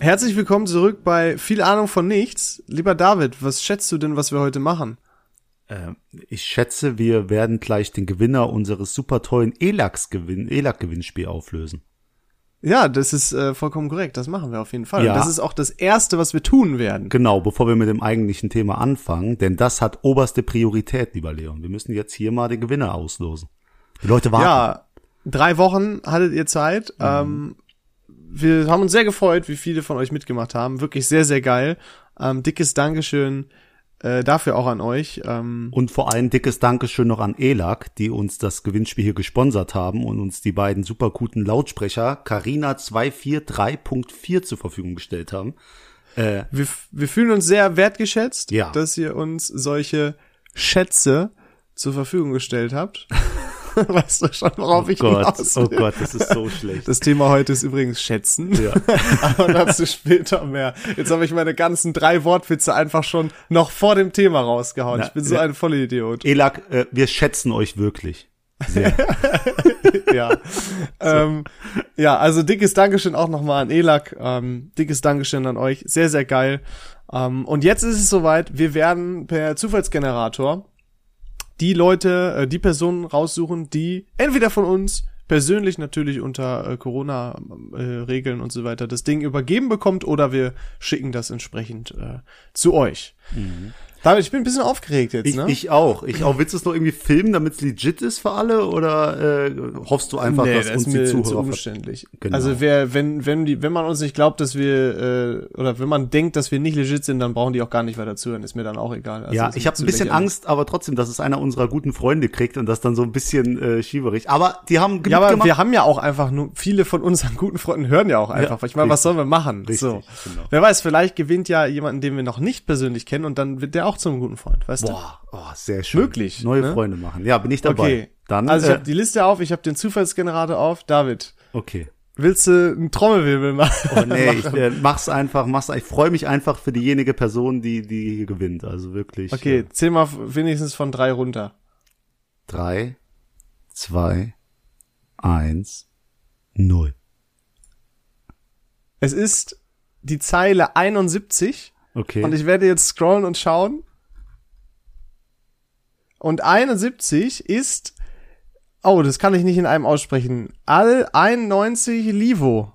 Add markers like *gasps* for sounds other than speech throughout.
Herzlich willkommen zurück bei Viel Ahnung von nichts. Lieber David, was schätzt du denn, was wir heute machen? Äh, ich schätze, wir werden gleich den Gewinner unseres super tollen ELAX-Gewinn, ELAC-Gewinnspiel auflösen. Ja, das ist äh, vollkommen korrekt. Das machen wir auf jeden Fall. Ja. Und das ist auch das Erste, was wir tun werden. Genau, bevor wir mit dem eigentlichen Thema anfangen, denn das hat oberste Priorität, lieber Leon. Wir müssen jetzt hier mal den Gewinner auslosen. Die Leute warten. Ja, drei Wochen hattet ihr Zeit. Mhm. Ähm, wir haben uns sehr gefreut, wie viele von euch mitgemacht haben. Wirklich sehr, sehr geil. Ähm, dickes Dankeschön äh, dafür auch an euch. Ähm, Und vor allem dickes Dankeschön noch an ELAC, die uns das Gewinnspiel hier gesponsert haben und uns die beiden super guten Lautsprecher Carina 243.4 zur Verfügung gestellt haben. Äh, wir, wir fühlen uns sehr wertgeschätzt, Ja. dass ihr uns solche Schätze zur Verfügung gestellt habt. *laughs* *laughs* weißt du schon, worauf oh ich Gott, hinaus oh will? Gott, das ist so schlecht. Das Thema heute ist übrigens Schätzen. Ja. *laughs* Aber dazu später mehr. Jetzt habe ich meine ganzen drei Wortwitze einfach schon noch vor dem Thema rausgehauen. Na, ich bin so ja. ein Vollidiot. ELAC, äh, wir schätzen euch wirklich. Sehr. *laughs* ja. ähm, ja, also dickes Dankeschön auch nochmal an Elak. Ähm, dickes Dankeschön an euch. Sehr, sehr geil. Ähm, und jetzt ist es soweit. Wir werden per Zufallsgenerator die Leute, äh, die Personen raussuchen, die entweder von uns persönlich natürlich unter äh, Corona-Regeln und so weiter das Ding übergeben bekommt oder wir schicken das entsprechend äh, zu euch. David, ich bin ein bisschen aufgeregt jetzt, Ich, ne? ich auch. Ich auch. Willst du es noch irgendwie filmen, damit es legit ist für alle? Oder äh, hoffst du einfach, nee, dass das uns die Zuhörer umständlich. Genau. Also wer, wenn, wenn die, wenn man uns nicht glaubt, dass wir äh, oder wenn man denkt, dass wir nicht legit sind, dann brauchen die auch gar nicht weiter zuhören. Ist mir dann auch egal. Also Ja, ich habe ein bisschen lächerlich. Angst, aber trotzdem, dass es einer unserer guten Freunde kriegt und das dann so ein bisschen äh, schieberig. Aber die haben genug Ja, aber gemacht. wir haben ja auch einfach nur viele von unseren guten Freunden hören ja auch einfach. ich meine, was sollen wir machen? Richtig, so. genau. Wer weiß, vielleicht gewinnt ja jemanden, den wir noch nicht persönlich kennen und dann wird der auch zum guten Freund, weißt du? Boah, oh, sehr schön. Möglich, Neue ne? Freunde machen. Ja, bin ich dabei. Okay. Dann, also ich äh, habe die Liste auf, ich habe den Zufallsgenerator auf. David, okay. willst du einen Trommelwirbel machen? Oh nee, *laughs* ich äh, mach's einfach, mach's. Ich freue mich einfach für diejenige Person, die die hier gewinnt. Also wirklich. Okay, Äh, zähl mal wenigstens von drei runter. drei, zwei, eins, null. Es ist die Zeile 71 Okay. und ich werde jetzt scrollen und schauen. Und 71 ist, oh, das kann ich nicht in einem aussprechen. All 91 Livo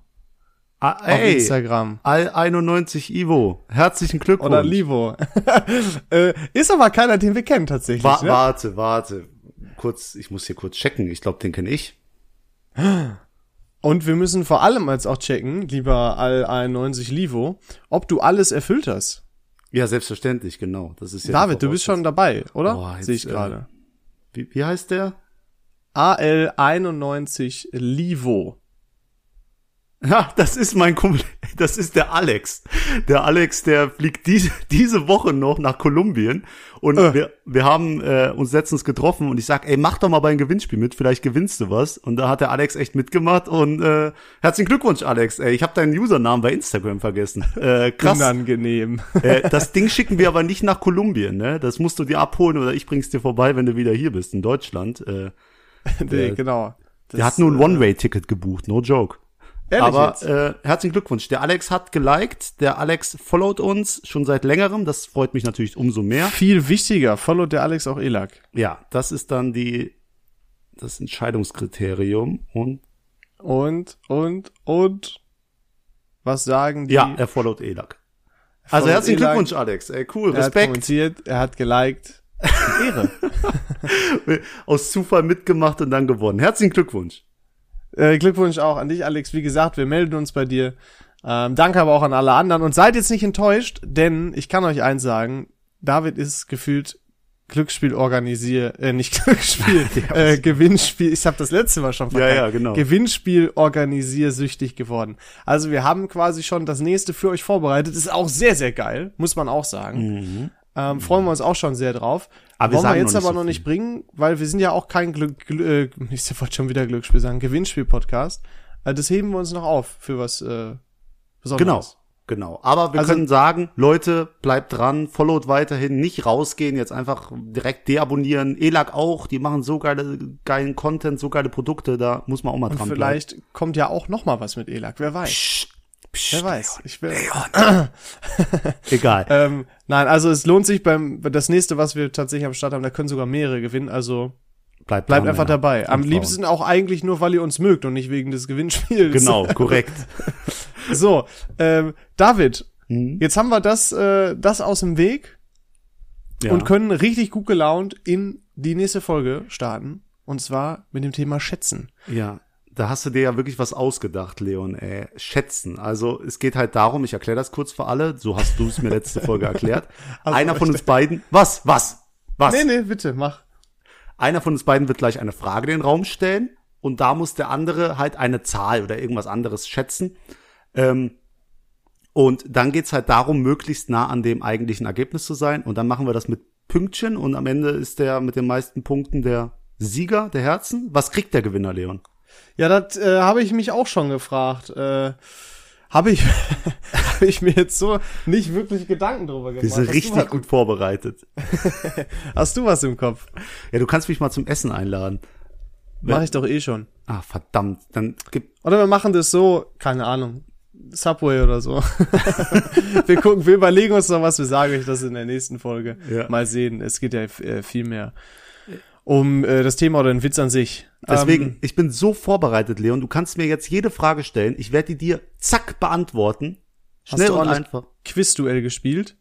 ah, auf ey, Instagram. All 91 Ivo. Herzlichen Glückwunsch. Oder Livo. *laughs* äh, ist aber keiner, den wir kennen tatsächlich. Wa ne? Warte, warte. Kurz, ich muss hier kurz checken. Ich glaube, den kenne ich. *gasps* Und wir müssen vor allem jetzt auch checken, lieber All 91 Livo, ob du alles erfüllt hast. Ja, selbstverständlich, genau. Das ist ja David, du bist schon dabei, oder? Jetzt, Sehe ich äh, gerade. Wie, wie heißt der? AL91 Livo. Ja, das ist mein Kumpel. *laughs* Das ist der Alex. Der Alex, der fliegt diese, diese Woche noch nach Kolumbien. Und Äh. wir, wir haben äh, uns letztens getroffen und ich sag, ey, mach doch mal bei einem Gewinnspiel mit, vielleicht gewinnst du was. Und da hat der Alex echt mitgemacht und äh, herzlichen Glückwunsch, Alex. Ey, ich habe deinen Usernamen bei Instagram vergessen. Äh, krass. Unangenehm. äh, *laughs* das Ding schicken wir aber nicht nach Kolumbien, ne? Das musst du dir abholen oder ich bring's dir vorbei, wenn du wieder hier bist in Deutschland. Äh, *laughs* nee, genau. Das, der hat nur ein One-Way-Ticket gebucht, no joke. Ehrlich Aber jetzt? äh, herzlichen Glückwunsch. Der Alex hat geliked, der Alex followt uns schon seit längerem. Das freut mich natürlich umso mehr. Viel wichtiger, follow der Alex auch Elak. Ja, das ist dann die das Entscheidungskriterium und Und, und, und, was sagen die? ja, er followt Elak. Also Followt herzlichen Elak. Glückwunsch, Alex. Ey, cool, er hat Respekt. kommentiert, er hat geliked. *laughs* Ehre. Aus Zufall mitgemacht und dann gewonnen. Herzlichen Glückwunsch. Äh, Glückwunsch auch an dich, Alex. Wie gesagt, wir melden uns bei dir. Ähm, danke aber auch an alle anderen. Und seid jetzt nicht enttäuscht, denn ich kann euch eins sagen, David ist gefühlt Glücksspiel organisiert, äh, nicht *laughs* Glücksspiel, *laughs* äh, Gewinnspiel. Ich habe das letzte Mal schon verkackt. Ja, ja, genau. Gewinnspiel organisiersüchtig geworden. Also wir haben quasi schon das nächste für euch vorbereitet. Ist auch sehr, sehr geil, muss man auch sagen. Ähm, freuen wir uns auch schon sehr drauf. Aber wir Wollen wir sagen jetzt noch aber so noch viel. nicht bringen, weil wir sind ja auch kein Glück, Glück äh, *laughs* ich wollte schon wieder Glücksspiel sagen, Gewinnspiel-Podcast. Äh, das heben wir uns noch auf für was äh, Genau, Besonderes. genau. Aber wir Also- können sagen, Leute, bleibt dran, followt weiterhin, nicht rausgehen, jetzt einfach direkt deabonnieren. Elak auch, die machen so geile, geilen Content, so geile Produkte, da muss man auch mal Und dran vielleicht kommt ja auch noch mal was mit Elak, wer weiß. bleiben. Psst, Wer weiß. Ich will. *laughs* Egal. Ähm, nein, also es lohnt sich beim das nächste, was wir tatsächlich am Start haben, da können sogar mehrere gewinnen. Also Bleibt, bleibt einfach Männer dabei. Am liebsten auch eigentlich nur, weil ihr uns mögt und nicht wegen des Gewinnspiels. Genau, *laughs* korrekt. So, ähm, David, Mhm. jetzt haben wir das, äh, das aus dem Weg Ja. und können richtig gut gelaunt in die nächste Folge starten. Und zwar mit dem Thema Schätzen. Ja, da hast du dir ja wirklich was ausgedacht, Leon. Ey. Schätzen. Also es geht halt darum, ich erkläre das kurz für alle, so hast du es mir letzte Folge *laughs* erklärt. Also, Einer von uns beiden, was, was, was? Nee, nee, bitte, mach. Einer von uns beiden wird gleich eine Frage in den Raum stellen und da muss der andere halt eine Zahl oder irgendwas anderes schätzen. Ähm, und dann geht's halt darum, möglichst nah an dem eigentlichen Ergebnis zu sein. Und dann machen wir das mit Pünktchen und am Ende ist der mit den meisten Punkten der Sieger der Herzen. Was kriegt der Gewinner, Leon? Ja, das äh, habe ich mich auch schon gefragt. Äh, habe ich, *laughs* hab ich mir jetzt so nicht wirklich Gedanken drüber gemacht. Wir sind richtig gut vorbereitet. *laughs* Hast du was im Kopf? Ja, du kannst mich mal zum Essen einladen. Mach ich doch eh schon. Ah, verdammt. Dann gib. Oder wir machen das so, keine Ahnung, Subway oder so. *laughs* wir gucken, wir überlegen uns noch was, wir sagen euch das in der nächsten Folge. Ja. Mal sehen, es geht ja äh, viel mehr um äh, das Thema oder den Witz an sich. Deswegen, Ähm, ich bin so vorbereitet, Leon. Du kannst mir jetzt jede Frage stellen. Ich werde die dir zack beantworten. Schnell und einfach. Quizduell gespielt.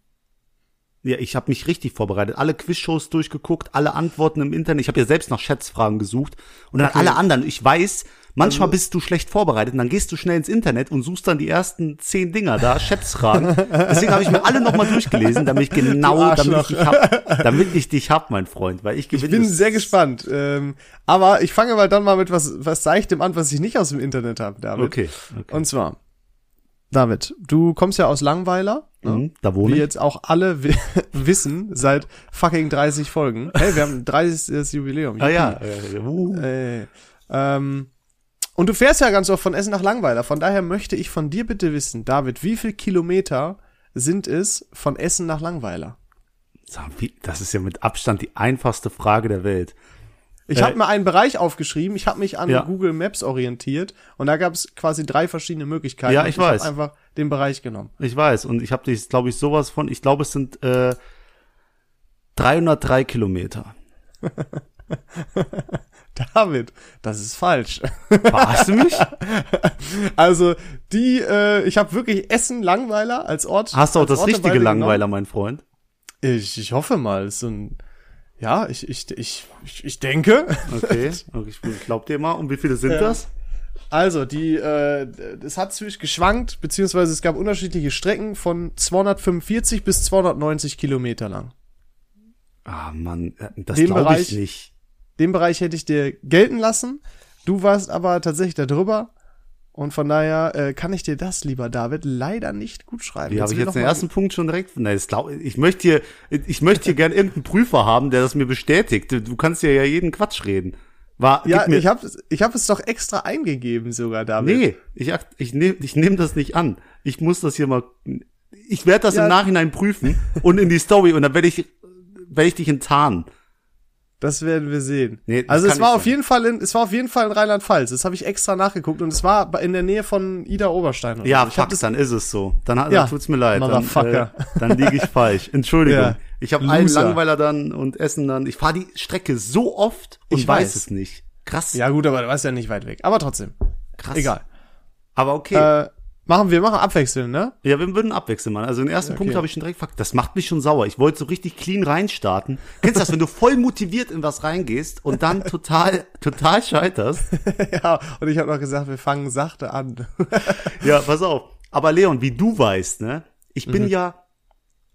Ja, ich habe mich richtig vorbereitet. Alle Quizshows durchgeguckt, alle Antworten im Internet. Ich habe ja selbst nach Schätzfragen gesucht und dann Okay. Alle anderen. Ich weiß, manchmal bist du schlecht vorbereitet und dann gehst du schnell ins Internet und suchst dann die ersten zehn Dinger da, Schätzfragen. Deswegen habe ich mir alle nochmal durchgelesen, damit ich genau, damit ich, dich hab, damit ich dich hab, mein Freund, weil ich Ich gewinne. bin es. sehr gespannt. Ähm, aber ich fange mal dann mal mit was, was Seichtem an, was ich nicht aus dem Internet habe, David. Okay, okay. Und zwar, David, du kommst ja aus Langweiler. Ne? Mhm, da Wie wohne ich. jetzt auch alle wi *laughs* wissen, seit fucking 30 Folgen. Hey, wir haben ein 30. Jubiläum. Ah ja. Äh, uh. Äh, ähm, und du fährst ja ganz oft von Essen nach Langweiler. Von daher möchte ich von dir bitte wissen, David, wie viel Kilometer sind es von Essen nach Langweiler? Das ist ja mit Abstand die einfachste Frage der Welt. Ich Äh, habe mir einen Bereich aufgeschrieben, ich habe mich an Ja. Google Maps orientiert und da gab es quasi drei verschiedene Möglichkeiten. Ja, Und ich weiß. hab einfach den Bereich genommen. Ich weiß. Und ich habe dich, glaube ich, sowas von, ich glaube, es sind äh, 303 Kilometer. *laughs* *laughs* David, das ist falsch. Verarschst du mich? *laughs* Also die, äh, ich habe wirklich Essen Langweiler als Ort. Hast du auch das Ort richtige Langweiler, mein genommen. Ich, ich hoffe mal. So ein, ja, ich, ich, ich, ich, denke. Okay, *laughs* ich glaub dir mal. Und wie viele sind Ja. das? Also die, äh, es hat zwischendurch geschwankt, beziehungsweise es gab unterschiedliche Strecken von 245 bis 290 Kilometer lang. Ah, Mann, äh, das glaube ich nicht. Den Bereich hätte ich dir gelten lassen. Du warst aber tatsächlich da drüber. Und von daher äh, kann ich dir das, lieber David, leider nicht gut schreiben. Wie habe ich jetzt den ersten Punkt schon direkt? Nein, glaub, ich möchte hier, ich möchte hier *laughs* gerne irgendeinen Prüfer haben, der das mir bestätigt. Du, kannst ja ja jeden Quatsch reden. War, Ja, ich habe ich hab es doch extra eingegeben sogar, David. Nee, ich, ich nehme ich nehm das nicht an. Ich muss das hier mal. Ich werde das Ja. im Nachhinein prüfen und in die Story und dann werde ich, werde ich dich enttarnen. Das werden wir sehen. Nee, also es war auf sein. jeden Fall in, es war auf jeden Fall in Rheinland-Pfalz. Das habe ich extra nachgeguckt und es war in der Nähe von Ida Oberstein. oder Ja, so. fuck, dann ist es so. Dann, Ja, dann tut's mir leid. Dann, Motherfucker. äh, dann liege ich falsch. Entschuldigung. Ja, Ich habe einen. Langweiler dann und Essen dann. Ich fahre die Strecke so oft und Ich weiß. weiß. es nicht. Krass. ja gut, aber du warst ja nicht weit weg. Aber trotzdem, krass. egal. Aber okay. Äh, machen wir machen abwechseln, ne? Ja, wir würden abwechseln, Mann. Also den ersten Okay. Punkt habe ich schon direkt, fuck, das macht mich schon sauer. Ich wollte so richtig clean reinstarten. Kennst du das, wenn du voll motiviert in was reingehst und dann total, *laughs* total scheiterst? *laughs* ja, und ich habe noch gesagt, wir fangen sachte an. Ja, pass auf. Aber Leon, wie du weißt, ne, ich bin ja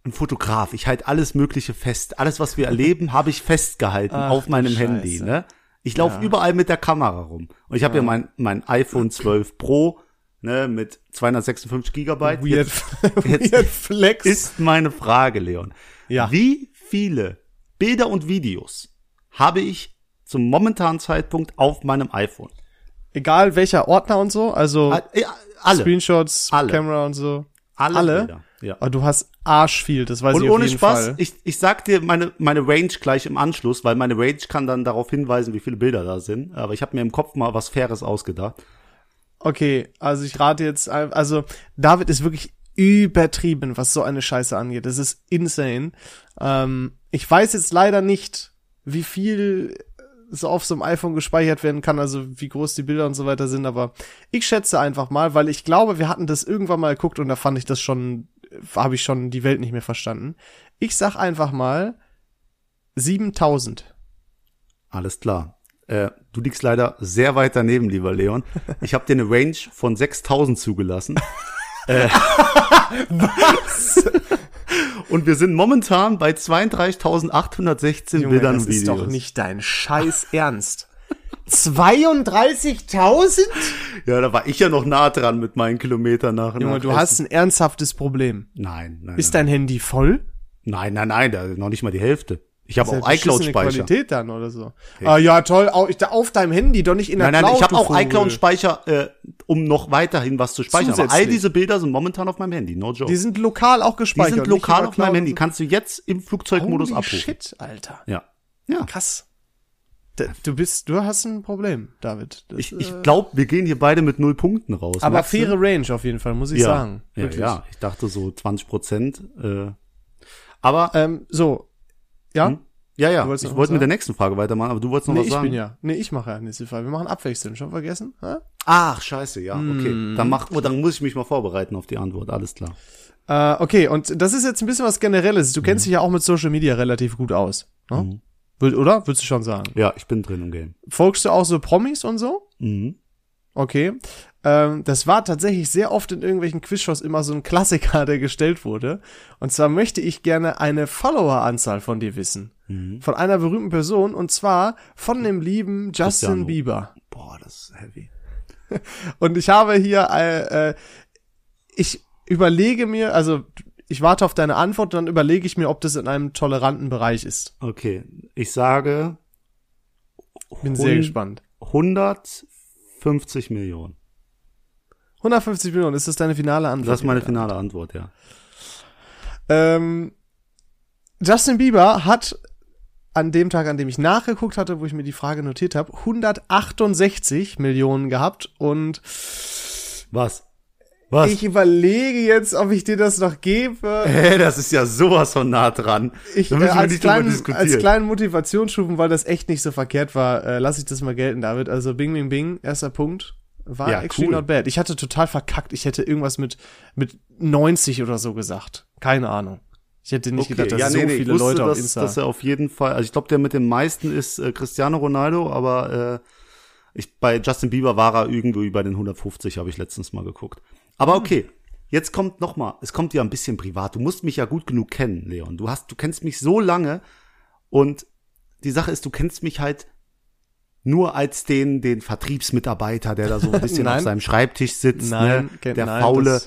ein Fotograf. Ich halte alles Mögliche fest. Alles, was wir erleben, *laughs* habe ich festgehalten Ach, auf meinem Handy, ne? Ich laufe überall mit der Kamera rum. Und ich habe ja mein, mein iPhone 12 Pro, ne, mit 256 Gigabyte. Weird, *laughs* jetzt weird Flex. ist meine Frage, Leon. Ja. Wie viele Bilder und Videos habe ich zum momentanen Zeitpunkt auf meinem iPhone? Egal welcher Ordner und so, also Ah, Alle. Screenshots, Alle. Kamera und so. alle? alle? Bilder. Ja. Aber du hast arsch viel, das weiß Und ich auf ohne jeden Spaß, Fall. ich, ich sag dir meine, meine Range gleich im Anschluss, weil meine Range kann dann darauf hinweisen, wie viele Bilder da sind. Aber ich habe mir im Kopf mal was Faires ausgedacht. Okay, also ich rate jetzt, also David ist wirklich übertrieben, was so eine Scheiße angeht. Das ist insane. Ähm, ich weiß jetzt leider nicht, wie viel so auf so einem iPhone gespeichert werden kann, also wie groß die Bilder und so weiter sind, aber ich schätze einfach mal, weil ich glaube, wir hatten das irgendwann mal geguckt und da fand ich das schon, habe ich schon die Welt nicht mehr verstanden. Ich sag einfach mal 7000. Alles klar. Äh, du liegst leider sehr weit daneben, lieber Leon. *laughs* Ich habe dir eine Range von 6000 zugelassen. *laughs* Was? Und wir sind momentan bei 32.816 Junge, Bildern das und ist Videos. doch nicht dein Scheiß *laughs* Ernst. 32.000? Ja, da war ich ja noch nah dran mit meinen Kilometern nach. Junge, nach du Essen. hast ein ernsthaftes Problem. Nein, nein. Ist nein. dein Handy voll? Nein, nein, nein, da ist noch nicht mal die Hälfte. Ich habe auch iCloud-Speicher. Qualität dann oder so. Ah ja, toll. Au- ich- da Auf deinem Handy, doch nicht in der Nein, nein, Cloud. ich habe auch iCloud-Speicher, äh, um noch weiterhin was zu speichern. Aber all Zusätzlich. diese Bilder sind momentan auf meinem Handy, no joke. Die sind lokal auch Die gespeichert. sind nicht in lokal auf meinem. Handy. Kannst du jetzt im Flugzeugmodus Holy abrufen. shit, Alter. Ja. Ja. Krass. Du bist, du hast ein Problem, David. Das, Ich, ich äh, glaube, wir gehen hier beide mit null Punkten raus. aber du? faire Range auf jeden Fall, muss ich ja. sagen. Ja, Wirklich. ja, ich dachte so 20 Prozent. Äh, aber Ähm, so. Ja? Hm? ja, ja, ich wollte mit der nächsten Frage weitermachen, aber du wolltest noch Nee, was ich sagen. bin ja. Nee, ich mache ja nächste Frage. Wir machen abwechselnd. Schon vergessen? Hä? Ach, scheiße, ja, okay. Hm. Dann mach, oh, dann muss ich mich mal vorbereiten auf die Antwort, alles klar. Äh, okay, und das ist jetzt ein bisschen was Generelles. Du Mhm. kennst dich ja auch mit Social Media relativ gut aus. Ne? Will- Oder? Würdest du schon sagen? Ja, ich bin drin im Game. Folgst du auch so Promis und so? Mhm. Okay. Ähm, das war tatsächlich sehr oft in irgendwelchen Quizshows immer so ein Klassiker, *laughs* der gestellt wurde. Und zwar möchte ich gerne eine Follower-Anzahl von dir wissen. Mhm. Von einer berühmten Person und zwar von dem lieben Justin Cristiano. Bieber. Boah, das ist heavy. *laughs* Und ich habe hier, äh, äh, ich überlege mir, also ich warte auf deine Antwort, dann überlege ich mir, ob das in einem toleranten Bereich ist. Okay, ich sage Bin sehr gespannt. 150 Millionen. 150 Millionen, ist das deine finale Antwort? Das ist meine finale Antwort, ja. Ähm, Justin Bieber hat an dem Tag, an dem ich nachgeguckt hatte, wo ich mir die Frage notiert habe, 168 Millionen gehabt und Was? Was? ich überlege jetzt, ob ich dir das noch gebe. *laughs* Hä, das ist ja sowas von nah dran. Ich, da äh, wir als, nicht kleinen, diskutieren. als kleinen Motivationsstufen, weil das echt nicht so verkehrt war, äh, lasse ich das mal gelten, David. Also Bing, Bing, Bing, erster Punkt. War Ja, actually cool. not bad. Ich hatte total verkackt. Ich hätte irgendwas mit, mit 90 oder so gesagt. Keine Ahnung. Ich hätte nicht gedacht, dass so ich viele wusste, Leute auf dass, Insta. dass er auf jeden Fall, also ich glaube, der mit den meisten ist äh, Cristiano Ronaldo, aber äh, ich, bei Justin Bieber war er irgendwie bei den 150, habe ich letztens mal geguckt. Aber okay, jetzt kommt noch mal, es kommt ja ein bisschen privat. Du musst mich ja gut genug kennen, Leon. Du hast, du kennst mich so lange und die Sache ist, du kennst mich halt nur als den, den Vertriebsmitarbeiter, der da so ein *laughs* bisschen auf seinem Schreibtisch sitzt, Nein, ne? der nein, faule.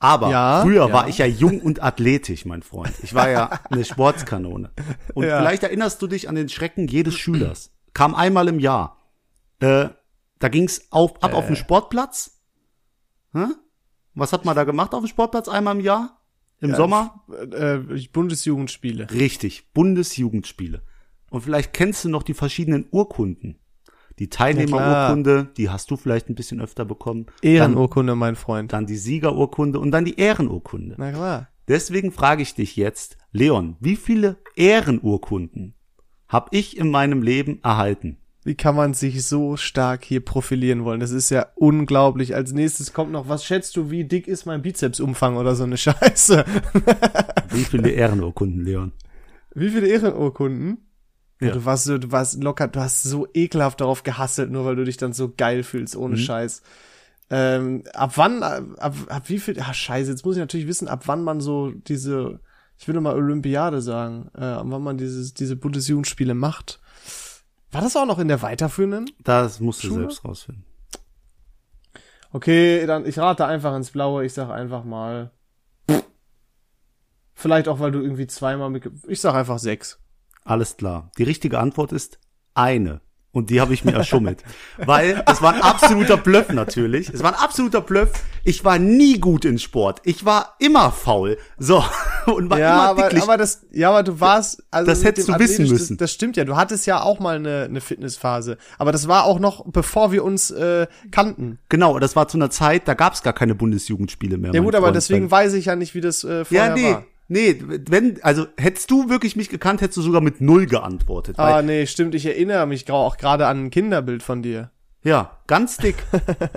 Aber Ja, früher ja. war ich ja jung und athletisch, mein Freund. Ich war ja *laughs* eine Sportskanone. Und Ja. vielleicht erinnerst du dich an den Schrecken jedes Schülers. Kam einmal im Jahr. Äh, da ging's auf, ab auf Äh. den Sportplatz. Hä? Was hat man da gemacht auf dem Sportplatz einmal im Jahr? Im Ja, Sommer? äh, Bundesjugendspiele. Richtig, Bundesjugendspiele. Und vielleicht kennst du noch die verschiedenen Urkunden. Die Teilnehmerurkunde, die hast du vielleicht ein bisschen öfter bekommen. Ehrenurkunde, mein Freund. Dann, dann die Siegerurkunde und dann die Ehrenurkunde. Na klar. Deswegen frage ich dich jetzt, Leon, wie viele Ehrenurkunden habe ich in meinem Leben erhalten? Wie kann man sich so stark hier profilieren wollen? Das ist ja unglaublich. Als nächstes kommt noch, was schätzt du, wie dick ist mein Bizepsumfang oder so eine *laughs* Scheiße? Wie viele Ehrenurkunden, Leon? Wie viele Ehrenurkunden? Ja. Du warst so, du warst locker, du hast so ekelhaft darauf gehasselt, nur weil du dich dann so geil fühlst, ohne Scheiß. Ähm, ab wann, ab, ab wie viel, ah, scheiße, jetzt muss ich natürlich wissen, ab wann man so diese, ich würde mal Olympiade sagen, äh, ab wann man dieses, diese Bundesjugendspiele macht. War das auch noch in der weiterführenden? Das musst du Schule? selbst rausfinden. Okay, dann, ich rate einfach ins Blaue, ich sag einfach mal, vielleicht auch, weil du irgendwie zweimal mit, ich sag einfach sechs. Alles klar. Die richtige Antwort ist eine Und die habe ich mir erschummelt. *laughs* Weil es war ein absoluter Bluff natürlich. Es war ein absoluter Bluff. Ich war nie gut in Sport. Ich war immer faul. So. *laughs* Und war ja, immer aber, dicklich. aber das, ja, aber du warst, also. Das hättest du wissen müssen. Das, das, stimmt ja. Du hattest ja auch mal eine, eine Fitnessphase. Aber das war auch noch, bevor wir uns äh, kannten. Genau, das war zu einer Zeit, da gab es gar keine Bundesjugendspiele mehr. Ja gut, aber deswegen weiß ich ja nicht, wie das äh, vorher ja, nee. war. Nee, wenn, also hättest du wirklich mich gekannt, hättest du sogar mit null geantwortet. Ah, nee, stimmt, ich erinnere mich auch gerade an ein Kinderbild von dir. Ja, ganz dick.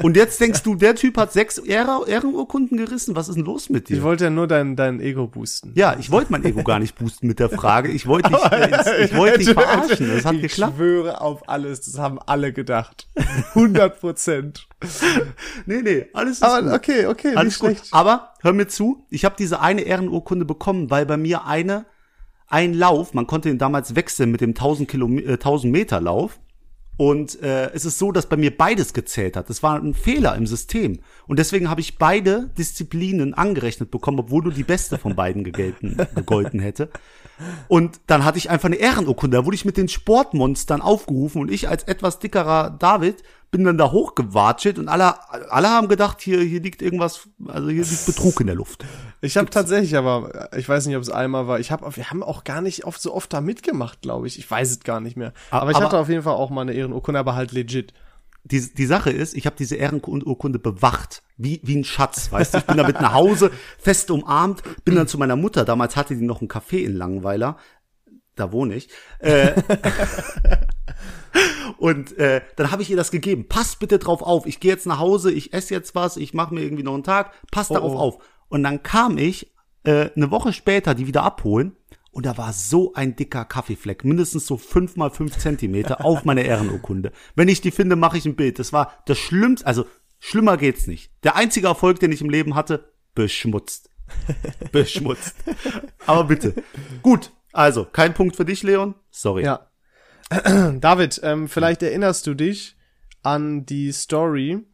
Und jetzt denkst du, der Typ hat sechs Ehrenurkunden gerissen. Was ist denn los mit dir? Ich wollte ja nur dein, dein Ego boosten. Ja, ich wollte mein Ego gar nicht boosten mit der Frage. Ich wollte dich, äh, ich wollte dich *laughs* verarschen. Das hat ich geklappt. Ich schwöre auf alles. Das haben alle gedacht. 100 Prozent. nee, nee, alles ist Aber gut. okay, okay, alles gut. Schlecht. Aber hör mir zu. Ich habe diese eine Ehrenurkunde bekommen, weil bei mir eine, ein Lauf, man konnte ihn damals wechseln mit dem 1000 Kilometer, äh, 1000 Meter Lauf und äh, es ist so, dass bei mir beides gezählt hat. Das war ein Fehler im System. Und deswegen habe ich beide Disziplinen angerechnet bekommen, obwohl nur die beste von beiden gegelten, *laughs* gegolten hätte. Und dann hatte ich einfach eine Ehrenurkunde. Da wurde ich mit den Sportmonstern aufgerufen und ich als etwas dickerer David bin dann da hochgewatschelt und alle, alle haben gedacht, hier, hier liegt irgendwas, also hier liegt Betrug in der Luft. Ich habe tatsächlich, aber ich weiß nicht, ob es einmal war. Ich habe, wir haben auch gar nicht oft so oft da mitgemacht, glaube ich. Ich weiß es gar nicht mehr. Aber ich aber, hatte auf jeden Fall auch mal eine Ehrenurkunde, aber halt legit. Die, die Sache ist, ich habe diese Ehrenurkunde bewacht, wie, wie ein Schatz, weißt du. Ich bin damit nach Hause, *laughs* fest umarmt, bin dann zu meiner Mutter, damals hatte die noch ein Café in Langweiler, da wohne ich. Äh, *laughs* Und äh, dann habe ich ihr das gegeben. Pass bitte drauf auf. Ich gehe jetzt nach Hause, ich esse jetzt was, ich mache mir irgendwie noch einen Tag. Pass oh, darauf oh. auf. Und dann kam ich äh, eine Woche später die wieder abholen und da war so ein dicker Kaffeefleck, mindestens so fünf mal fünf Zentimeter *laughs* auf meiner Ehrenurkunde. Wenn ich die finde, mache ich ein Bild. Das war das Schlimmste, also schlimmer geht's nicht. Der einzige Erfolg, den ich im Leben hatte, beschmutzt. *laughs* beschmutzt. Aber bitte. Gut, also kein Punkt für dich, Leon. Sorry. Ja, *clears throat* David, ähm, vielleicht erinnerst du dich an die Story,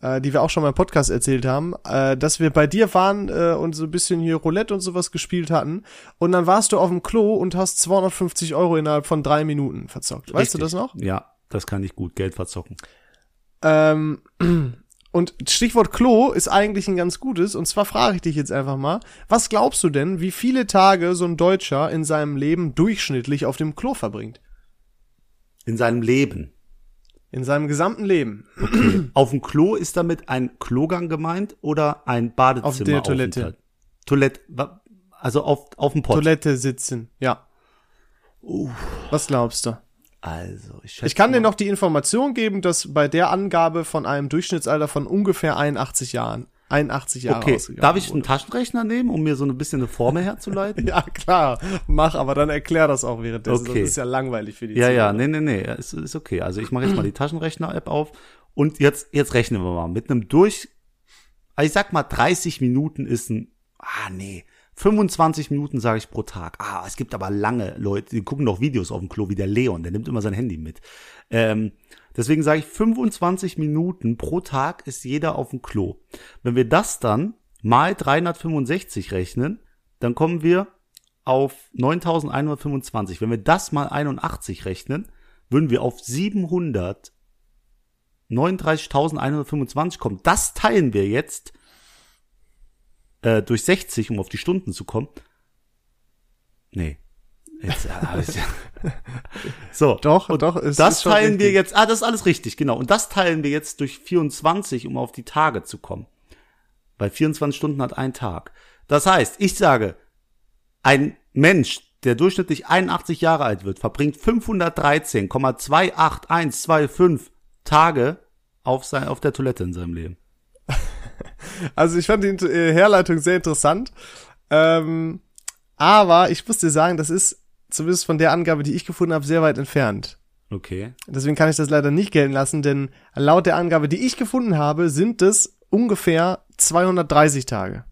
äh, die wir auch schon mal im Podcast erzählt haben, äh, dass wir bei dir waren äh, und so ein bisschen hier Roulette und sowas gespielt hatten. Und dann warst du auf dem Klo und hast 250 Euro innerhalb von drei Minuten verzockt. Weißt Richtig. du das noch? Ja, das kann ich gut, Geld verzocken. Ähm, *clears throat* und Stichwort Klo ist eigentlich ein ganz gutes. Und zwar frage ich dich jetzt einfach mal, was glaubst du denn, wie viele Tage so ein Deutscher in seinem Leben durchschnittlich auf dem Klo verbringt? In seinem Leben. In seinem gesamten Leben. Okay. Auf dem Klo ist damit ein Klogang gemeint oder ein Badezimmer? Auf der Toilette. Toilette, also auf, auf dem Pott. Toilette sitzen, ja. Uh. Was glaubst du? Also, ich, ich kann mal. dir noch die Information geben, dass bei der Angabe von einem Durchschnittsalter von ungefähr 81 Jahren 81 Jahre okay. Darf ich einen Taschenrechner nehmen, um mir so ein bisschen eine Formel herzuleiten? *laughs* ja, klar. Mach, aber dann erklär das auch währenddessen. Okay. Das ist ja langweilig für die Ja, Ziele. ja, nee, nee, nee. Ist, ist okay. Also ich mache jetzt mal die Taschenrechner-App auf und jetzt, jetzt rechnen wir mal. Mit einem Durch, also ich sag mal 30 Minuten ist ein, ah, nee. 25 Minuten sage ich pro Tag. Ah, es gibt aber lange Leute, die gucken doch Videos auf dem Klo, wie der Leon, der nimmt immer sein Handy mit. Ähm, Deswegen sage ich, 25 Minuten pro Tag ist jeder auf dem Klo. Wenn wir das dann mal 365 rechnen, dann kommen wir auf 9125. Wenn wir das mal 81 rechnen, würden wir auf 739.125 kommen. Das teilen wir jetzt äh, durch 60, um auf die Stunden zu kommen. Nee, Jetzt, *laughs* so. Doch, und doch. Ist, das ist teilen wir jetzt, ah, das ist alles richtig, genau. Und das teilen wir jetzt durch 24, um auf die Tage zu kommen. Weil 24 Stunden hat ein Tag. Das heißt, ich sage, ein Mensch, der durchschnittlich 81 Jahre alt wird, verbringt 513,28125 Tage auf, sein, auf der Toilette in seinem Leben. *laughs* Also ich fand die äh, Herleitung sehr interessant. Ähm, aber ich muss dir sagen, das ist zumindest von der Angabe, die ich gefunden habe, sehr weit entfernt. Okay. Deswegen kann ich das leider nicht gelten lassen, denn laut der Angabe, die ich gefunden habe, sind es ungefähr 230 Tage.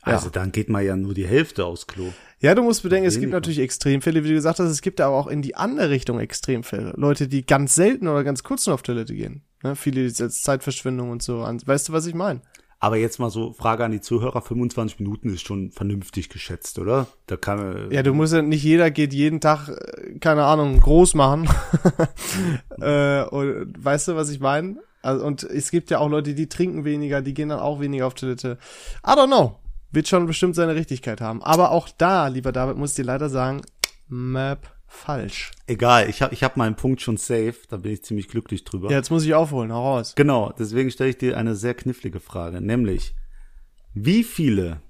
Also ja. dann geht man ja nur die Hälfte aus Klo. Ja, du musst bedenken, es gibt natürlich Extremfälle, wie du gesagt hast, es gibt aber auch in die andere Richtung Extremfälle. Leute, die ganz selten oder ganz kurz nur auf Toilette gehen. Ne? Viele, die jetzt Zeitverschwendung und so. Weißt du, was ich meine? Aber jetzt mal so, Frage an die Zuhörer, 25 Minuten ist schon vernünftig geschätzt, oder? Da kann man, Ja, du musst ja, nicht jeder geht jeden Tag, äh, keine Ahnung, groß machen. *laughs* äh, und, weißt du, was ich meine? Also, und es gibt ja auch Leute, die trinken weniger, die gehen dann auch weniger auf Toilette. I don't know. Wird schon bestimmt seine Richtigkeit haben. Aber auch da, lieber David, muss ich dir leider sagen, Map falsch. egal, ich habe ich hab meinen Punkt schon safe, da bin ich ziemlich glücklich drüber. Ja, jetzt muss ich aufholen, hau raus. Genau, deswegen stelle ich dir eine sehr knifflige Frage, nämlich, wie viele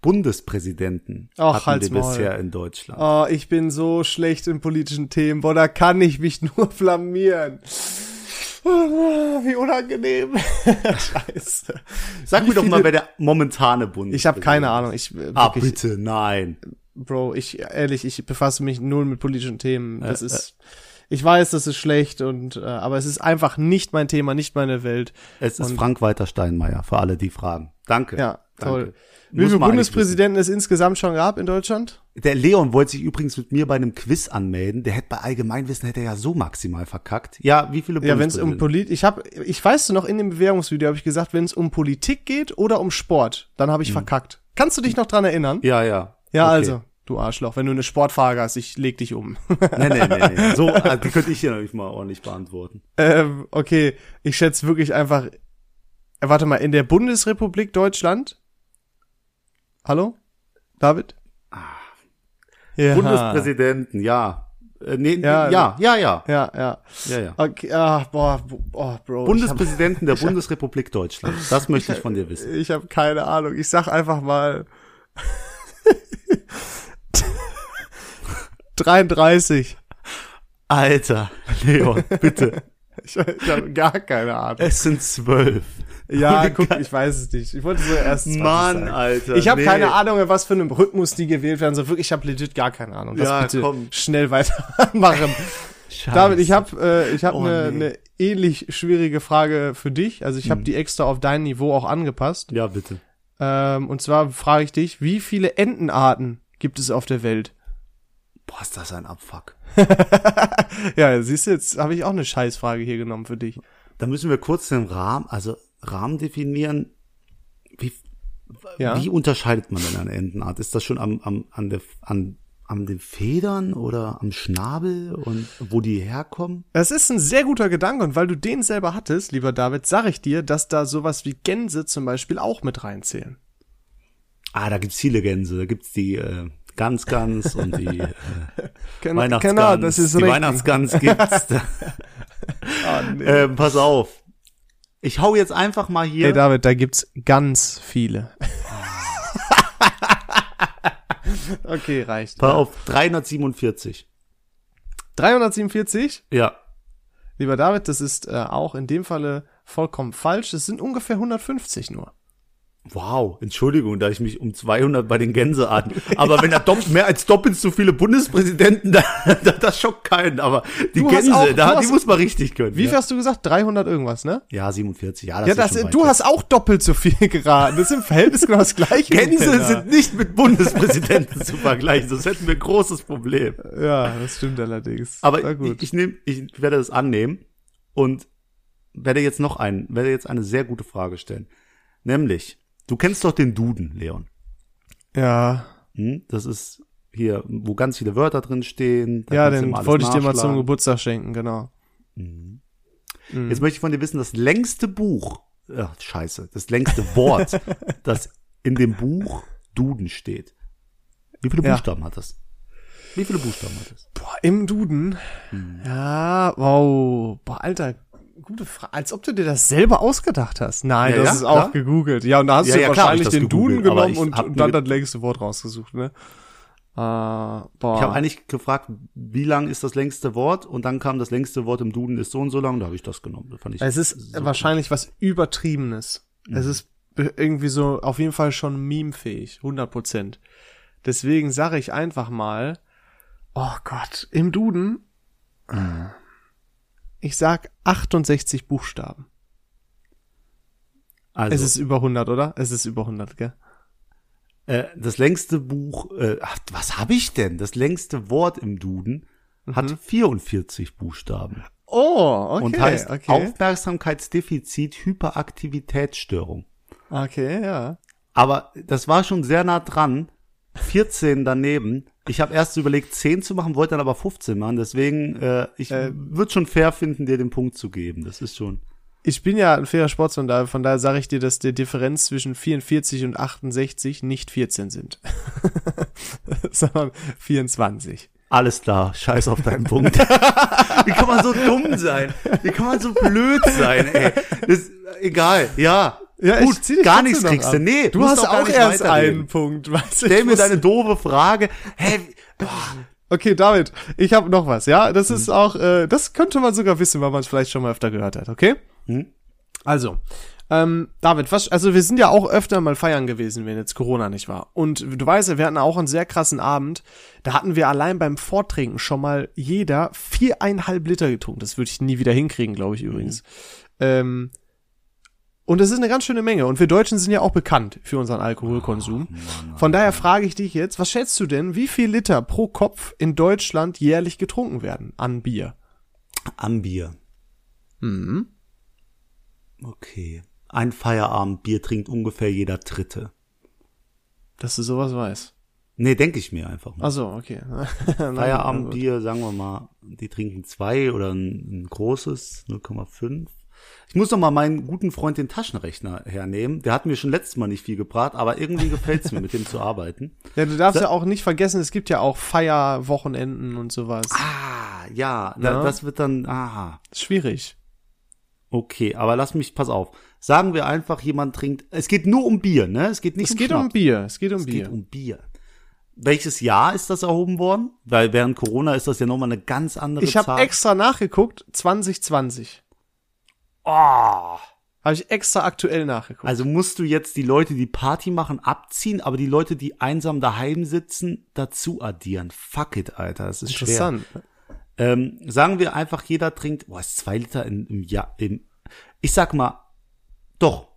Bundespräsidenten Ach, hatten halt's wir Maul. bisher in Deutschland? Oh, ich bin so schlecht in politischen Themen. Boah, da kann ich mich *laughs* nur blamieren. Oh, Wie unangenehm. *laughs* Scheiße. Sag wie mir doch mal, wer der momentane Bundespräsident Ich habe keine Ahnung. Ich äh, Ah, wirklich, bitte, nein. Bro, ich ehrlich, ich befasse mich null mit politischen Themen. Das Äh, ist ich weiß, das ist schlecht und äh, aber es ist einfach nicht mein Thema, nicht meine Welt. Es ist Und- Frank-Walter Steinmeier, für alle, die fragen. Danke. Ja, Danke. toll. Wie viele Bundespräsidenten es insgesamt schon gab in Deutschland? Der Leon wollte sich übrigens mit mir bei einem Quiz anmelden. Der hätte bei Allgemeinwissen hätte er ja so maximal verkackt. Ja, wie viele Ja, wenn es um Bundespräsidenten? Polit, ich habe, ich weiß noch in dem Bewerbungsvideo habe ich gesagt, wenn es um Politik geht oder um Sport, dann habe ich verkackt. Kannst du dich noch dran erinnern? Ja, ja. Ja, Okay. also, du Arschloch, wenn du eine Sportfrage hast, ich leg dich um. Nee, nee, nee, nee. So, *laughs* also, die könnte ich hier nämlich mal ordentlich beantworten. ähm, okay, ich schätze wirklich einfach. Äh, warte mal, in der Bundesrepublik Deutschland? Hallo? David? Ja. Bundespräsidenten, ja. Äh, nee, Ja, ja, ja, ja, ja. Ja, ja. ja. Okay, ah, boah, boah, Bro. Bundespräsidenten der *laughs* Bundesrepublik Deutschland. Das möchte ich von dir wissen. Ich habe keine Ahnung. Ich sag einfach mal *laughs* *laughs* 33. Alter, Leon, bitte. *laughs* Ich, ich habe gar keine Ahnung. Es sind zwölf. Ja, guck, ich weiß es nicht. Ich wollte so erst 20 Mann, sagen. Alter. Ich habe nee. keine Ahnung, was für einem Rhythmus die gewählt werden. So wirklich, ich habe legit gar keine Ahnung. Das Ja, bitte komm. schnell weitermachen. Scheiße. David, ich habe äh, ich habe Oh, eine nee. ne ähnlich schwierige Frage für dich. Also ich habe die extra auf dein Niveau auch angepasst. Ja, bitte. Ähm, und zwar frage ich dich, wie viele Entenarten gibt es auf der Welt? Boah, ist das ein Abfuck. *laughs* Ja, siehst du, jetzt habe ich auch eine Scheißfrage hier genommen für dich. Da müssen wir kurz den Rahmen, also Rahmen definieren. Wie, Ja. wie unterscheidet man denn eine Entenart? Ist das schon am, am, an der, an, an den Federn oder am Schnabel und wo die herkommen? Das ist ein sehr guter Gedanke und weil du den selber hattest, lieber David, sage ich dir, dass da sowas wie Gänse zum Beispiel auch mit reinzählen. Ah, da gibt's viele Gänse. Da gibt's die äh, Gans Gans und die äh, *laughs* Ken- Weihnachtsgans. Genau, das ist die richtig. Weihnachtsgans gibt's. *laughs* Ah, nee. *laughs* ähm, pass auf. Ich hau jetzt einfach mal hier. Hey David, da gibt's ganz viele. okay, reicht. pass auf, 347. 347? Ja. Lieber David, das ist äh, auch in dem Falle vollkommen falsch. Es sind ungefähr 150 nur. Wow, Entschuldigung, da ich mich um 200 bei den Gänsearten. Aber wenn da mehr als doppelt so viele Bundespräsidenten, *laughs* da, da, das schockt keinen. Aber die Du Gänse, auch- da, die muss man richtig können. Wie viel ja. hast du gesagt? 300 irgendwas, ne? ja, 47. Ja, das Ja, ist das, schon weit du hast auch doppelt so viel *laughs* geraten. Das ist im Verhältnis genau das gleiche. Gänse Penner. sind nicht mit Bundespräsidenten *laughs* zu vergleichen. Das hätten wir ein großes Problem. Ja, das stimmt allerdings. Aber ich, gut. ich, nehm, ich werde das annehmen und werde jetzt noch ein, werde jetzt eine sehr gute Frage stellen. Nämlich, du kennst doch den Duden, Leon. ja, Hm? Das ist hier, wo ganz viele Wörter drin stehen. Ja, den wollte ich dir mal zum. Geburtstag schenken, genau. Jetzt möchte ich von dir wissen, das längste Buch, ach, scheiße, das längste Wort, *laughs* das in dem Buch Duden steht. Wie viele Ja. Buchstaben hat das? Wie viele Buchstaben hat das? Boah, im Duden. Hm. Ja, wow. Boah, Alter, gute Frage. Als ob du dir das selber ausgedacht hast. Nein, Ja, du ja, es klar. auch gegoogelt. Ja, und da hast Ja, du ja, wahrscheinlich das den Duden genommen und, und dann das längste Wort rausgesucht, ne? Äh, boah. Ich habe eigentlich gefragt, wie lang ist das längste Wort? Und dann kam das längste Wort im Duden ist so und so lang. Da habe ich das genommen. Das fand ich es ist so wahrscheinlich was Übertriebenes. Es Mhm. ist be- irgendwie so auf jeden Fall schon memefähig, 100 Prozent. Deswegen sage ich einfach mal, oh Gott, im Duden, Mhm. Ich sag 68 Buchstaben. Also, Es ist über 100, oder? Es ist über 100, gell? äh, das längste Buch, äh, ach, was habe ich denn? Das längste Wort im Duden hat Mhm. 44 Buchstaben. Oh, okay. und heißt okay. Aufmerksamkeitsdefizit, Hyperaktivitätsstörung. Okay, ja. Aber das war schon sehr nah dran. 14 daneben. Ich habe erst überlegt, 10 zu machen, wollte dann aber 15 machen. Deswegen, äh, ich Äh, würde schon fair finden, dir den Punkt zu geben. Das ist schon. Ich bin ja ein fairer Sportsmann, da, von daher sage ich dir, dass die Differenz zwischen 44 und 68 nicht 14 sind, *laughs* sondern 24. Alles klar, scheiß auf deinen Punkt. *laughs* Wie kann man so dumm sein? Wie kann man so blöd sein, ey? Das, egal, ja. Ja, Gut, gar nichts kriegst du. Nee, Du hast auch erst einen Punkt. Weißt Stell mir deine doofe Frage. Hä? boah, Okay, David, ich habe noch was, ja? Das Hm. ist auch, äh, das könnte man sogar wissen, weil man es vielleicht schon mal öfter gehört hat, okay? Hm? Also, ähm, David, was, also wir sind ja auch öfter mal feiern gewesen, wenn jetzt Corona nicht war. Und du weißt ja, wir hatten auch einen sehr krassen Abend. Da hatten wir allein beim Vortrinken schon mal jeder viereinhalb Liter getrunken. Das würde ich nie wieder hinkriegen, glaube ich übrigens. Ähm, und das ist eine ganz schöne Menge. Und wir Deutschen sind ja auch bekannt für unseren Alkoholkonsum. Von daher frage ich dich jetzt, was schätzt du denn, wie viel Liter pro Kopf in Deutschland jährlich getrunken werden an Bier? Am Bier. Mhm. Okay. Ein Feierabendbier trinkt ungefähr jeder Dritte. Dass du sowas weißt. Nee, denke ich mir einfach mal. Ach so, okay. *laughs* Feierabendbier, sagen wir mal, die trinken zwei oder ein, ein großes, 0,5. Ich muss noch mal meinen guten Freund den Taschenrechner hernehmen. Der hat mir schon letztes Mal nicht viel gebracht, aber irgendwie gefällt's mir, mit dem zu arbeiten. *laughs* Ja, du darfst ja auch nicht vergessen, es gibt ja auch Feierwochenenden und sowas. Ah, ja, Ja. Da, das wird dann, aha. Schwierig. Okay, aber lass mich, pass auf. Sagen wir einfach, jemand trinkt, es geht nur um Bier, ne? Es geht nicht Es um geht um. Bier. Es geht um Es Bier. geht um Bier. Welches Jahr ist das erhoben worden? Weil während Corona ist das ja nochmal eine ganz andere ich habe Zahl. extra nachgeguckt, 2020. oh. Habe ich extra aktuell nachgeguckt. Also musst du jetzt die Leute, die Party machen, abziehen, aber die Leute, die einsam daheim sitzen, dazu addieren. Fuck it, Alter, das ist schwer. Interessant. Ähm, sagen wir einfach, jeder trinkt, boah, ist zwei Liter in, im Jahr, im, ich sag mal, doch,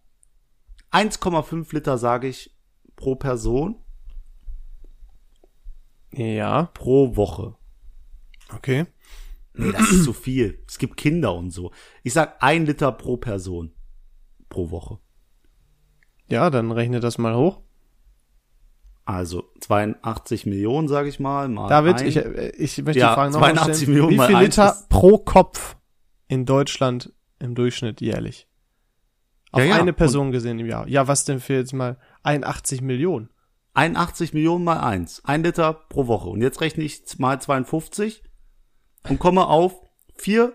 1,5 Liter sage ich pro Person Ja, pro Woche. okay. Nee, das ist zu viel. Es gibt Kinder und so. Ich sag ein Liter pro Person pro Woche. Ja, dann rechne das mal hoch. Also 82 Millionen, sage ich mal. mal David, ein. ich, äh, ich möchte Ja, die Frage noch mal 82 stellen. Millionen Wie viel Liter pro Kopf in Deutschland im Durchschnitt jährlich? Auf Ja, ja. eine Person gesehen im Jahr. Ja, was denn für jetzt mal 81 Millionen? 81 Millionen mal eins. Ein Liter pro Woche. Und jetzt rechne ich mal 52 und komme auf vier.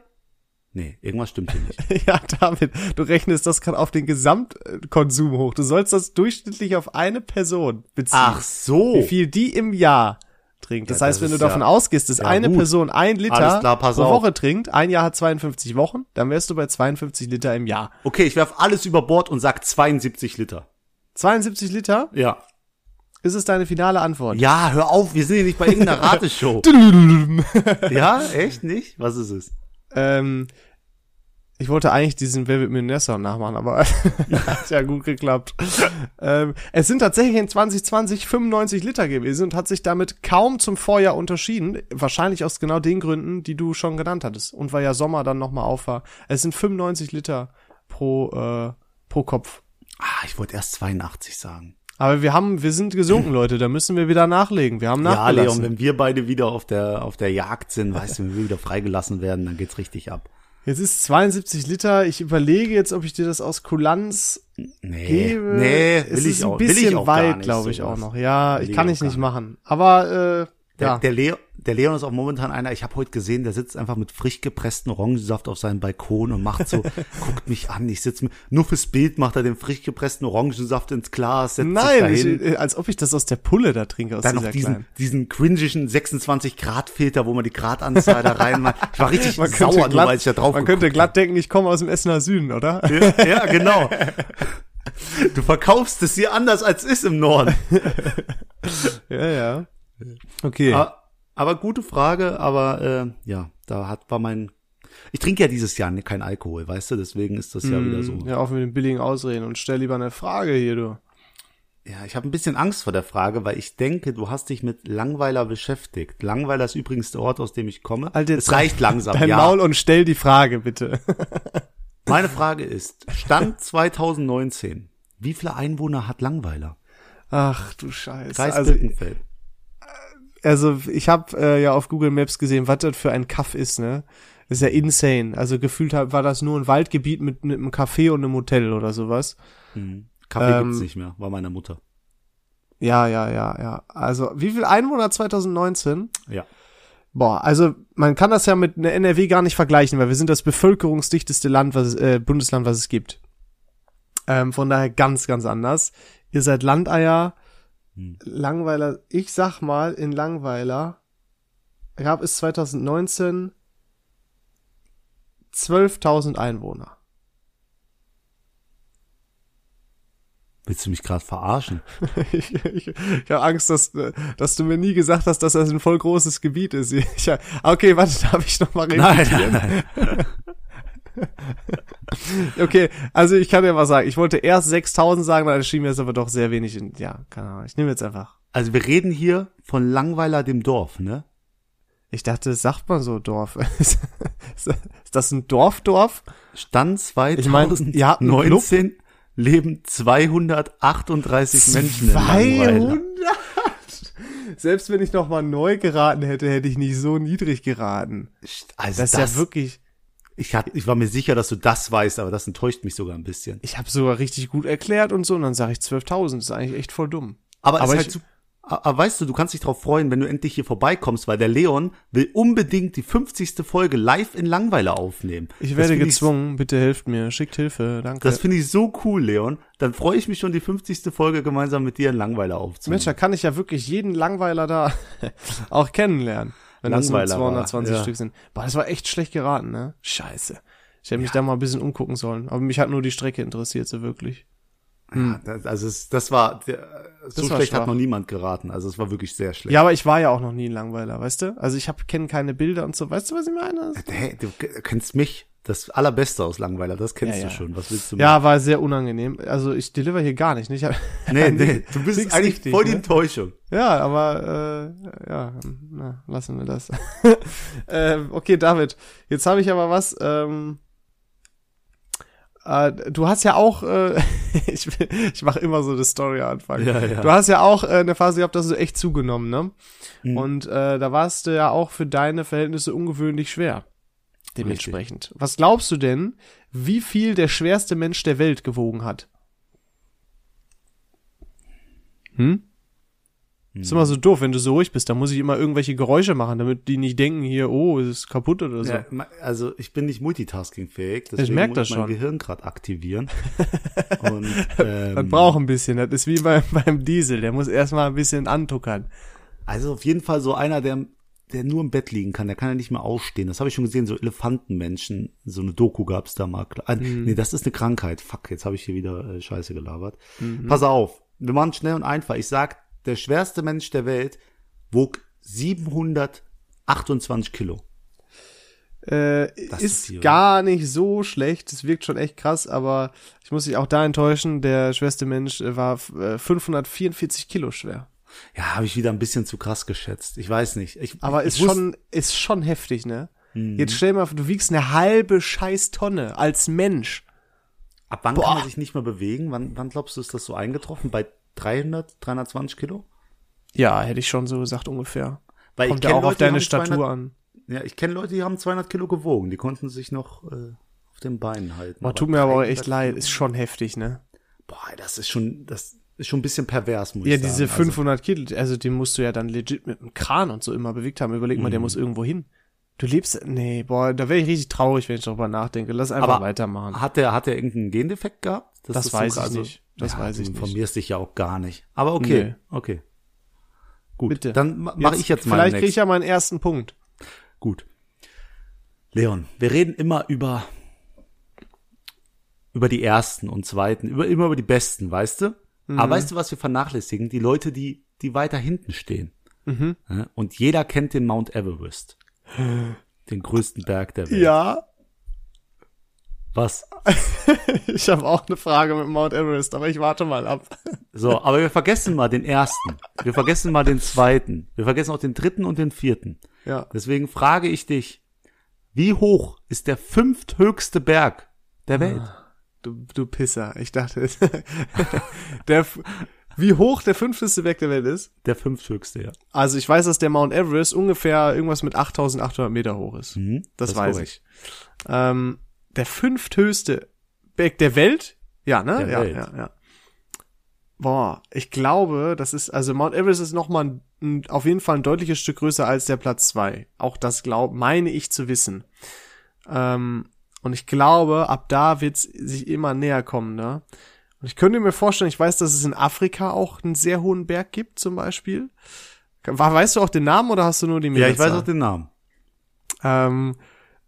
Nee, irgendwas stimmt hier nicht. *laughs* Ja, David, du rechnest das gerade auf den Gesamtkonsum hoch. Du sollst das durchschnittlich auf eine Person beziehen. Ach so. Wie viel die im Jahr trinkt. Das Ja, heißt, das wenn du davon ja- ausgehst, dass ja, eine gut. Person ein Liter klar, pro auf. Woche trinkt, ein Jahr hat 52 Wochen, dann wärst du bei 52 Liter im Jahr. Okay, ich werf alles über Bord und sag 72 Liter. 72 Liter? Ja. Ist es deine finale Antwort? Ja, hör auf, wir sind hier nicht bei irgendeiner *laughs* Rateshow. ja, echt nicht? Was ist es? ähm, ich wollte eigentlich diesen Wer wird Millionär-Song nachmachen, aber *laughs* hat ja gut geklappt. ähm, es sind tatsächlich in 2020 95 Liter gewesen und hat sich damit kaum zum Vorjahr unterschieden. Wahrscheinlich aus genau den Gründen, die du schon genannt hattest. Und weil ja Sommer dann nochmal auf war. Es sind 95 Liter pro, äh, pro Kopf. Ah, ich wollte erst 82 sagen. Aber wir haben, wir sind gesunken, Leute. Da müssen wir wieder nachlegen. Wir haben Ja, nachgelassen. Leon, wenn wir beide wieder auf der, auf der Jagd sind, weißt du, wenn wir wieder freigelassen werden, dann geht's richtig ab. Jetzt ist 72 Liter. Ich überlege jetzt, ob ich dir das aus Kulanz Nee, gebe. nee, es will ist ich ein auch, will bisschen ich auch weit, glaube ich sowas. auch noch. Ja, Will ich kann ich nicht. machen. Aber äh, Der, ja, der, Leo, der Leon ist auf momentan einer, ich habe heute gesehen, der sitzt einfach mit frisch gepressten Orangensaft auf seinem Balkon und macht so, *laughs* guckt mich an, ich sitze nur fürs Bild macht er den frisch gepressten Orangensaft ins Glas, setzt nein, sich ich, dahin. äh, als ob ich das aus der Pulle da trinke aus dann noch diesen, kleinen. diesen cringischen 26 Grad Filter, wo man die Gradanzahl da reinmacht. Ich war richtig *laughs* Man sauer, glatt, weil ich da drauf man könnte glatt denken, ich komme aus dem Essener Süden, oder? Ja, ja, genau. Du verkaufst es hier anders als ist im Norden. *laughs* ja, ja. Okay. Aber, aber gute Frage, aber äh, ja, da hat war mein. Ich trinke ja dieses Jahr kein Alkohol, weißt du, deswegen ist das ja wieder so. Ja, auf mit den billigen Ausreden und stell lieber eine Frage hier, du. Ja, ich habe ein bisschen Angst vor der Frage, weil ich denke, du hast dich mit Langweiler beschäftigt. Langweiler ist übrigens der Ort, aus dem ich komme. Alter, es reicht langsam, *laughs* Dein ja. Maul und stell die Frage, bitte. *laughs* Meine Frage ist, Stand 2019, wie viele Einwohner hat Langweiler? Ach du Scheiße. Kreis Also, Birkenfeld. Also ich habe äh, ja auf Google Maps gesehen, was das für ein Kaff ist, ne? Das ist ja insane. Also gefühlt war das nur ein Waldgebiet mit, mit einem Café und einem Hotel oder sowas. Mhm. Kaffee Ähm, gibt's nicht mehr, war meine Mutter. Ja, ja, ja, ja. Also wie viel Einwohner 2019? Ja. Boah, also man kann das ja mit einer NRW gar nicht vergleichen, weil wir sind das bevölkerungsdichteste Land, was es, äh, Bundesland, was es gibt. Ähm, von daher ganz, ganz anders. Ihr seid Landeier, Hm. Langweiler. Ich sag mal, in Langweiler gab es 2019 12.000 Einwohner. Willst du mich gerade verarschen? *laughs* ich ich, ich habe Angst, dass, dass du mir nie gesagt hast, dass das ein voll großes Gebiet ist. *laughs* Ich, okay, warte, darf ich noch mal reden? Nein, nein, nein. *laughs* *laughs* Okay, also ich kann dir mal sagen, ich wollte erst 6000 sagen, dann schien mir das aber doch sehr wenig in, ja, keine Ahnung, ich nehme jetzt einfach. Also wir reden hier von Langweiler dem Dorf, ne? Ich dachte, das sagt man so Dorf. *laughs* ist das ein Dorfdorf? Stand Ich mein? 2019 leben 238 Menschen in Langweiler. 200? *laughs* Selbst wenn ich noch mal neu geraten hätte, hätte ich nicht so niedrig geraten. Also Das, das, ist ja wirklich, ich, hat, ich war mir sicher, dass du das weißt, aber das enttäuscht mich sogar ein bisschen. ich habe sogar richtig gut erklärt und so, und dann sage ich 12.000, das ist eigentlich echt voll dumm. Aber, Aber es ist ich- halt so, aber weißt du, du kannst dich drauf freuen, wenn du endlich hier vorbeikommst, weil der Leon will unbedingt die 50. Folge live in Langweiler aufnehmen. Ich werde gezwungen, bitte helft mir, schickt Hilfe, danke. Das finde ich so cool, Leon. Dann freue ich mich schon, die 50. Folge gemeinsam mit dir in Langweiler aufzunehmen. Mensch, da kann ich ja wirklich jeden Langweiler da *laughs* auch kennenlernen. Wenn das nur Langweiler war, 220 ja. Stück sind. Boah, das war echt schlecht geraten, ne? Scheiße. Ich hätte mich da mal ein bisschen umgucken sollen. Aber mich hat nur die Strecke interessiert, so wirklich. Ja, das, also es, das war, der, so Das war schlecht schwach. hat noch niemand geraten. Also es war wirklich sehr schlecht. Ja, aber ich war ja auch noch nie ein Langweiler, weißt du? Also ich kenne keine Bilder und so. Weißt du, was ich meine? Hey, du kennst mich. Das Allerbeste aus Langweiler, das kennst Ja, du ja. schon. Was willst du Ja, war sehr unangenehm. Also ich deliver hier gar nicht. ne? Ich hab, *laughs* Nee, nee, *laughs* du bist eigentlich richtig, voll die ne? Enttäuschung. Ja, aber äh, ja, na, lassen wir das. *laughs* ähm, okay, David, jetzt habe ich aber was. Ähm, äh, du hast ja auch, äh, ich, will- ich mache immer so eine Story anfangen. Ja, ja. Du hast ja auch äh, eine Phase gehabt, dass du echt zugenommen, ne? Mhm. Und äh, da warst du ja auch für deine Verhältnisse ungewöhnlich schwer. Dementsprechend. Was glaubst du denn, wie viel der schwerste Mensch der Welt gewogen hat? Hm? Ist immer so doof, wenn du so ruhig bist. Da muss ich immer irgendwelche Geräusche machen, damit die nicht denken, hier, oh, es ist kaputt oder so. Ja, also ich bin nicht multitaskingfähig, deswegen merk muss das ich mein schon. Gehirn gerade aktivieren. *laughs* Und, ähm, Das braucht ein bisschen. Das ist wie beim, *laughs* beim Diesel. Der muss erstmal ein bisschen antuckern. Also auf jeden Fall so einer, der, der nur im Bett liegen kann, der kann ja nicht mehr aufstehen. Das habe ich schon gesehen, so Elefantenmenschen. So eine Doku gab's da mal. Ah, Mhm. Nee, das ist eine Krankheit. Fuck, jetzt habe ich hier wieder äh, Scheiße gelabert. Mhm. Pass auf, wir machen schnell und einfach. Ich sag, der schwerste Mensch der Welt wog 728 Kilo. Äh, Das ist ist gar nicht so schlecht. Es wirkt schon echt krass, aber ich muss dich auch da enttäuschen. Der schwerste Mensch äh, war äh, 544 Kilo schwer. Ja, habe ich wieder ein bisschen zu krass geschätzt. Ich weiß nicht. Ich, Aber ich ist schon, ist schon heftig, ne? Mhm. Jetzt stell dir mal, vor, du wiegst eine halbe scheiß Tonne als Mensch. Ab wann Boah. kann man sich nicht mehr bewegen? Wann, wann glaubst du, ist das so eingetroffen? Bei 300, 320 Kilo? Ja, hätte ich schon so gesagt ungefähr. Weil Kommt ich ja auch auf Leute, die deine Statur 200 an. Ja, ich kenne Leute, die haben 200 Kilo gewogen. Die konnten sich noch äh, auf den Beinen halten. Boah, tut mir aber auch 300 echt leid. Ist schon heftig, ne? Boah, das ist schon, das ist schon ein bisschen pervers, muss Ja, ich sagen. diese Also, 500 Kilo, also den musst du ja dann legit mit einem Kran und so immer bewegt haben. Überleg mal, der Mhm. muss irgendwo hin. Du lebst, nee, boah, da wäre ich richtig traurig, wenn ich darüber nachdenke. Lass einfach Aber weitermachen. hat der, hat der irgendeinen Gendefekt gehabt? Das so weiß ich also- nicht. Das ja, weiß ich du nicht. informierst dich ja auch gar nicht. Aber okay, Nee. okay. Gut, Bitte. dann ma- mache ich jetzt mal Vielleicht kriege ich ja meinen ersten Punkt. Gut. Leon, wir reden immer über über die ersten und zweiten, über immer über die besten, weißt du? Mhm. Aber weißt du, was wir vernachlässigen? Die Leute, die die weiter hinten stehen. Mhm. Und jeder kennt den Mount Everest. *gasps* Den größten Berg der Welt. Ja. Was? *laughs* ich habe auch eine Frage mit Mount Everest, aber ich warte mal ab. *laughs* So, aber wir vergessen mal den ersten. Wir vergessen mal den zweiten. Wir vergessen auch den dritten und den vierten. Ja. Deswegen frage ich dich, wie hoch ist der fünfthöchste Berg der Welt? Du, du Pisser. Ich dachte, *laughs* der, wie hoch der fünfteste Berg der Welt ist? Der fünfthöchste, ja. Also ich weiß, dass der Mount Everest ungefähr irgendwas mit 8800 Meter hoch ist. Mhm, das, ist weiß korrekt. ich. Ähm, der fünfthöchste Berg der Welt? Ja, ne? Der ja, Welt. ja, ja. Boah, ich glaube, das ist, also Mount Everest ist nochmal ein, ein, auf jeden Fall ein deutliches Stück größer als der Platz zwei. Auch das glaub, meine ich zu wissen. Ähm, und ich glaube, ab da wird's sich immer näher kommen, ne? Und ich könnte mir vorstellen, ich weiß, dass es in Afrika auch einen sehr hohen Berg gibt, zum Beispiel. Weißt du auch den Namen oder hast du nur die Ja, ich weiß auch den Namen. Ähm,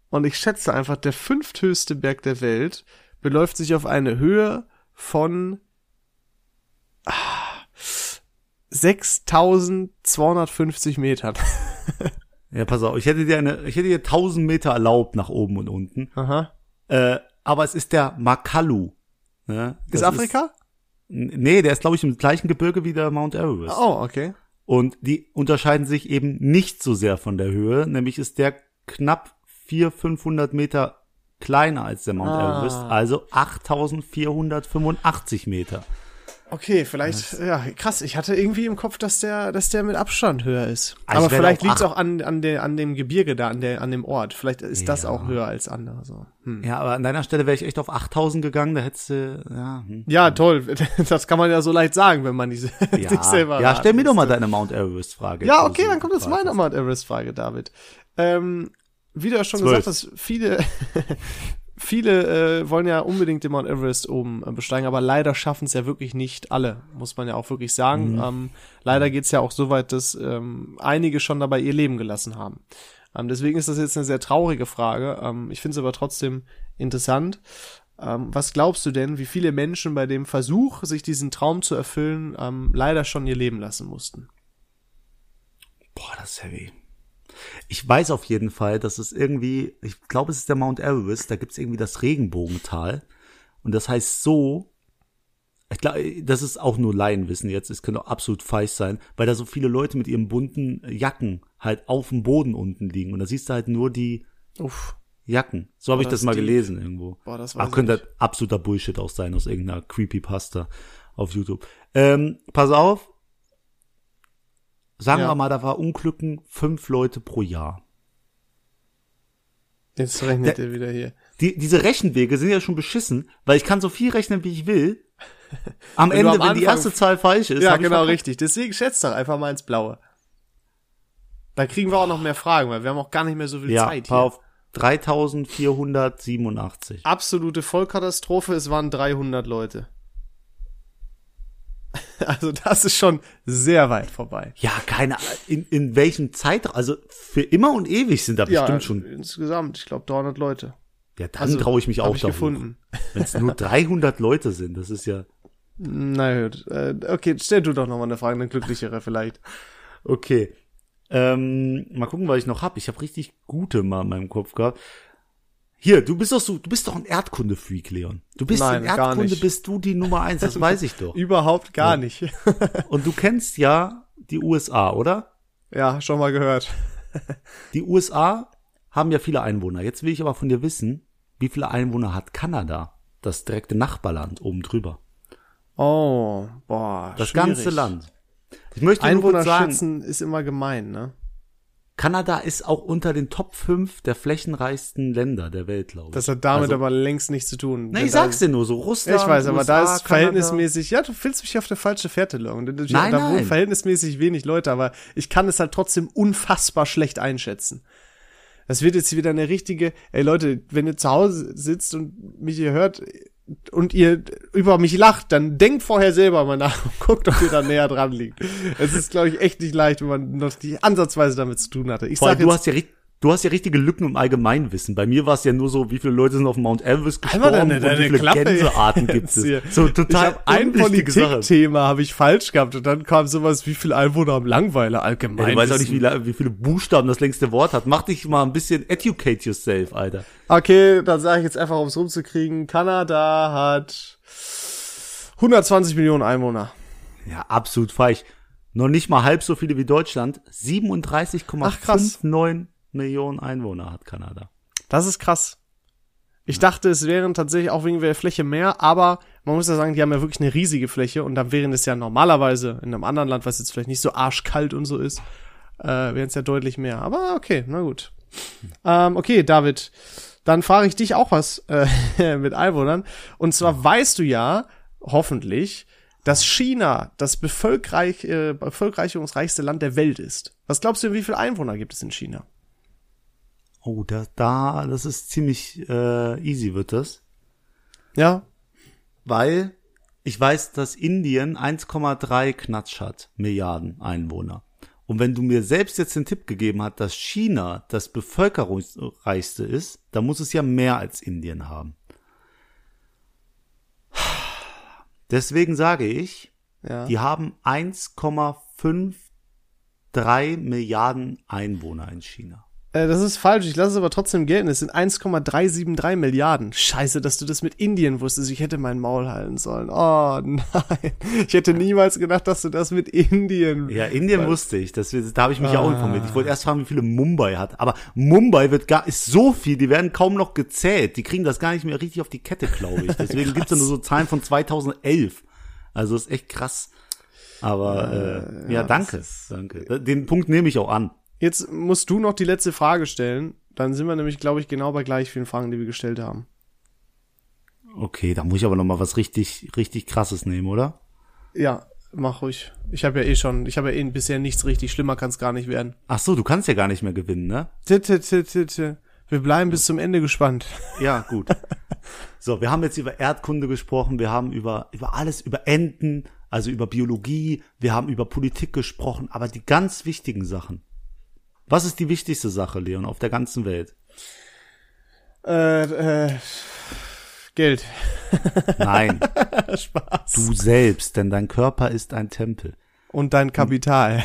und ich schätze einfach, der fünfthöchste Berg der Welt beläuft sich auf eine Höhe von ah, 6250 Metern. *laughs* Ja, pass auf, ich hätte dir eine, ich hätte dir 1000 Meter erlaubt nach oben und unten. Aha. Äh, aber es ist der Makalu. Ne? Ist Afrika? N- nee, der ist, glaube ich, im gleichen Gebirge wie der Mount Everest. oh, okay. Und die unterscheiden sich eben nicht so sehr von der Höhe. Nämlich ist der knapp 400, 500 Meter kleiner als der Mount Ah. Everest. Also 8485 Meter. Okay, vielleicht, ja, krass. Ich hatte irgendwie im Kopf, dass der, dass der mit Abstand höher ist. Also Aber vielleicht auch liegt es acht- auch an, an, der, an dem Gebirge da, an, der, an dem Ort. Vielleicht ist das Ja. auch höher als andere. So. Hm. Ja, aber an deiner Stelle wäre ich echt auf 8000 gegangen. Da hättest du, ja, hm. Ja, toll. *laughs* Das kann man ja so leicht sagen, wenn man nicht, *laughs* sich ja, selber ja stell mir doch mal deine Mount Everest-Frage. Ja, okay, dann kommt jetzt meine. Mount Everest-Frage, David. Ähm, wie du ja schon Zwölf. gesagt hast, viele, *laughs* viele äh, wollen ja unbedingt den Mount Everest oben äh, besteigen, aber leider schaffen es ja wirklich nicht alle, muss man ja auch wirklich sagen. Mhm. Ähm, leider geht's ja auch so weit, dass ähm, einige schon dabei ihr Leben gelassen haben. Ähm, deswegen ist das jetzt eine sehr traurige Frage. Ähm, ich finde es aber trotzdem interessant. Ähm, was glaubst du denn, wie viele Menschen bei dem Versuch, sich diesen Traum zu erfüllen, ähm, leider schon ihr Leben lassen mussten? Boah, das ist heavy. Ich weiß auf jeden Fall, dass es irgendwie, ich glaube, es ist der Mount Everest, da gibt's irgendwie das Regenbogental. Und das heißt so, ich glaube, das ist auch nur Laienwissen jetzt, es könnte auch absolut falsch sein, weil da so viele Leute mit ihren bunten Jacken halt auf dem Boden unten liegen. Und da siehst du halt nur die Uff. Jacken. So habe ich das das mal deep. gelesen irgendwo. Boah, das Aber ich könnte nicht. absoluter Bullshit auch sein aus irgendeiner Creepypasta auf YouTube. Ähm, pass auf. Sagen Ja. wir mal, da war Unglücken fünf Leute pro Jahr. Jetzt rechnet er wieder hier. Die, diese Rechenwege sind ja schon beschissen, weil ich kann so viel rechnen, wie ich will. *laughs* Am Wenn du Ende, am wenn die erste Zahl falsch ist, Ja, genau, richtig. Deswegen schätzt doch einfach mal ins Blaue. Da kriegen wir auch noch mehr Fragen, weil wir haben auch gar nicht mehr so viel Ja, Zeit hier. auf. 3487. Absolute Vollkatastrophe, es waren 300 Leute. *laughs* Also das ist schon sehr weit vorbei. Ja, keine Ahnung, in, in welchem Zeitraum, also für immer und ewig sind da bestimmt schon. insgesamt, ich glaube 300 Leute. Ja, dann Also, traue ich mich auch ich gefunden. Wenn es nur 300 Leute sind, das ist ja *laughs* Na gut, äh, okay, stell du doch noch mal eine Frage, eine glücklichere vielleicht. okay. Ähm, mal gucken, was ich noch hab. Ich habe richtig gute mal in meinem Kopf gehabt. Hier, du bist doch so, du bist doch ein Erdkunde-Freak, Leon. Du bist Nein, in Erdkunde bist du die Nummer eins, das weiß ich doch. *laughs* Überhaupt gar Ja. nicht. *laughs* Und du kennst ja die USA, oder? ja, schon mal gehört. *laughs* Die USA haben ja viele Einwohner. Jetzt will ich aber von dir wissen, wie viele Einwohner hat Kanada? Das direkte Nachbarland oben drüber. Oh, boah. Das schwierig. ganze Land. Ich möchte nur Einwohner kurz sagen, schätzen ist immer gemein, ne? Kanada ist auch unter den Top 5 der flächenreichsten Länder der Welt, glaube ich. Das hat damit Also- aber längst nichts zu tun. Denn ich sag's dir nur so, Russland. Ich weiß, aber USA, da ist Kanada. verhältnismäßig, ja, du willst mich auf der falsche Fährte locken. Da, Nein, da wohnen verhältnismäßig wenig Leute, aber ich kann es halt trotzdem unfassbar schlecht einschätzen. Das wird jetzt wieder eine richtige, ey Leute, wenn ihr zu Hause sitzt und mich hier hört und ihr über mich lacht, dann denkt vorher selber mal nach und *laughs* guckt, ob ihr da näher dran liegt. Es ist, glaube ich, echt nicht leicht, wenn man noch die ansatzweise damit zu tun hatte. Ich Vor sag du jetzt, hast ja, ri- Du hast ja richtige Lücken im Allgemeinwissen. Bei mir war es ja nur so, wie viele Leute sind auf Mount Everest Einmal gestorben deine- und deine wie viele Klappe Gänsearten gibt es. hier. So total ein. Politikthema habe ich falsch gehabt und dann kam sowas, wie viele Einwohner haben Langweiler allgemein. Ja, du weißt auch nicht, wie, wie viele Buchstaben das längste Wort hat. Mach dich mal ein bisschen educate yourself, Alter. Okay, dann sage ich jetzt einfach, um es rumzukriegen. Kanada hat 120 Millionen Einwohner. Ja, absolut falsch. Noch nicht mal halb so viele wie Deutschland. Ach, krass. 37,59 Millionen Einwohner hat Kanada. Das ist krass. Ich dachte, es wären tatsächlich auch wegen der Fläche mehr, aber man muss ja sagen, die haben ja wirklich eine riesige Fläche und dann wären es ja normalerweise in einem anderen Land, was jetzt vielleicht nicht so arschkalt und so ist, äh, wären es ja deutlich mehr. Aber okay, na gut. Ähm, okay, David, dann frage ich dich auch was äh, *laughs* mit Einwohnern. Und zwar weißt du ja, hoffentlich, dass China das bevölkerreich, äh, bevölkerungsreichste Land der Welt ist. Was glaubst du, wie viele Einwohner gibt es in China? Oh, da, da, das ist ziemlich äh, easy wird das. Ja, Weil ich weiß, dass Indien 1,3 Knatsch hat, Milliarden Einwohner. Und wenn du mir selbst jetzt den Tipp gegeben hast, dass China das bevölkerungsreichste ist, dann muss es ja mehr als Indien haben. Deswegen sage ich, ja. die haben 1,53 Milliarden Einwohner in China. Äh, das ist falsch, ich lasse es aber trotzdem gelten. Es sind 1,373 Milliarden. Scheiße, dass du das mit Indien wusstest. Ich hätte mein Maul halten sollen. Oh *laughs* nein. Ich hätte niemals gedacht, dass du das mit Indien. Ja, Indien wusste ich. Das, da habe ich mich ja auch Ah. informiert. Ich wollte erst fragen, wie viele Mumbai hat. Aber Mumbai wird gar, ist so viel, die werden kaum noch gezählt. Die kriegen das gar nicht mehr richtig auf die Kette, glaube ich. Deswegen *laughs* gibt's da nur so Zahlen von 2011. Also ist echt krass. Aber äh, ja, ja, danke, danke. Den Punkt nehme ich auch an. Jetzt musst du noch die letzte Frage stellen. Dann sind wir nämlich, glaube ich, genau bei gleich vielen Fragen, die wir gestellt haben. Okay, da muss ich aber noch mal was richtig, richtig krasses nehmen, oder? Ja, mach ruhig. Ich habe ja eh schon, ich habe ja eh bisher nichts richtig schlimmer, kann es gar nicht werden. Ach so, du kannst ja gar nicht mehr gewinnen, ne? Tü, tü, tü. Wir bleiben bis zum Ende gespannt. *laughs* Ja, gut. So, wir haben jetzt über Erdkunde gesprochen, wir haben über, über alles, über Enten, also über Biologie, wir haben über Politik gesprochen, aber die ganz wichtigen Sachen. Was ist die wichtigste Sache, Leon, auf der ganzen Welt? Äh, äh, Geld. *laughs* Nein, *laughs* Spaß. du selbst, denn dein Körper ist ein Tempel. Und dein Kapital.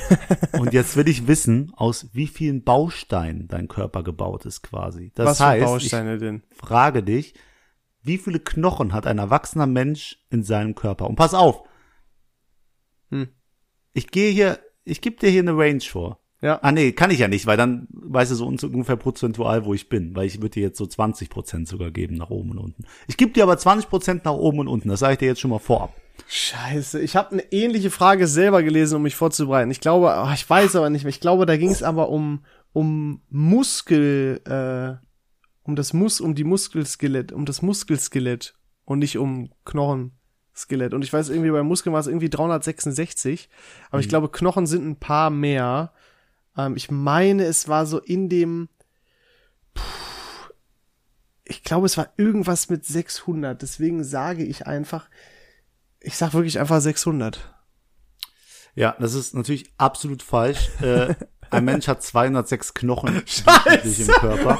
Und jetzt will ich wissen, aus wie vielen Bausteinen dein Körper gebaut ist quasi. Das Was für heißt, Bausteine denn? ich frage dich, wie viele Knochen hat ein erwachsener Mensch in seinem Körper? Und pass auf, Hm. ich gehe hier, ich gebe dir hier eine Range vor. Ja. Ah nee, kann ich ja nicht, weil dann weißt du so un- ungefähr prozentual, wo ich bin, weil ich würde dir jetzt so 20 Prozent sogar geben nach oben und unten. Ich gebe dir aber 20 Prozent nach oben und unten, das sage ich dir jetzt schon mal vorab. Scheiße, ich habe eine ähnliche Frage selber gelesen, um mich vorzubereiten. Ich glaube, ah, ich weiß aber nicht mehr. Ich glaube, da ging es aber um um Muskel, äh, um das Mus, um die Muskelskelett, um das Muskelskelett und nicht um Knochenskelett. Und ich weiß irgendwie bei Muskeln war es irgendwie 366, aber ich glaube Knochen sind ein paar mehr. Ähm, ich meine, es war so in dem ich glaube, es war irgendwas mit 600. Deswegen sage ich einfach, ich sag wirklich einfach 600. Ja, das ist natürlich absolut falsch. äh, ein *laughs* Mensch hat 206 Knochen im Körper.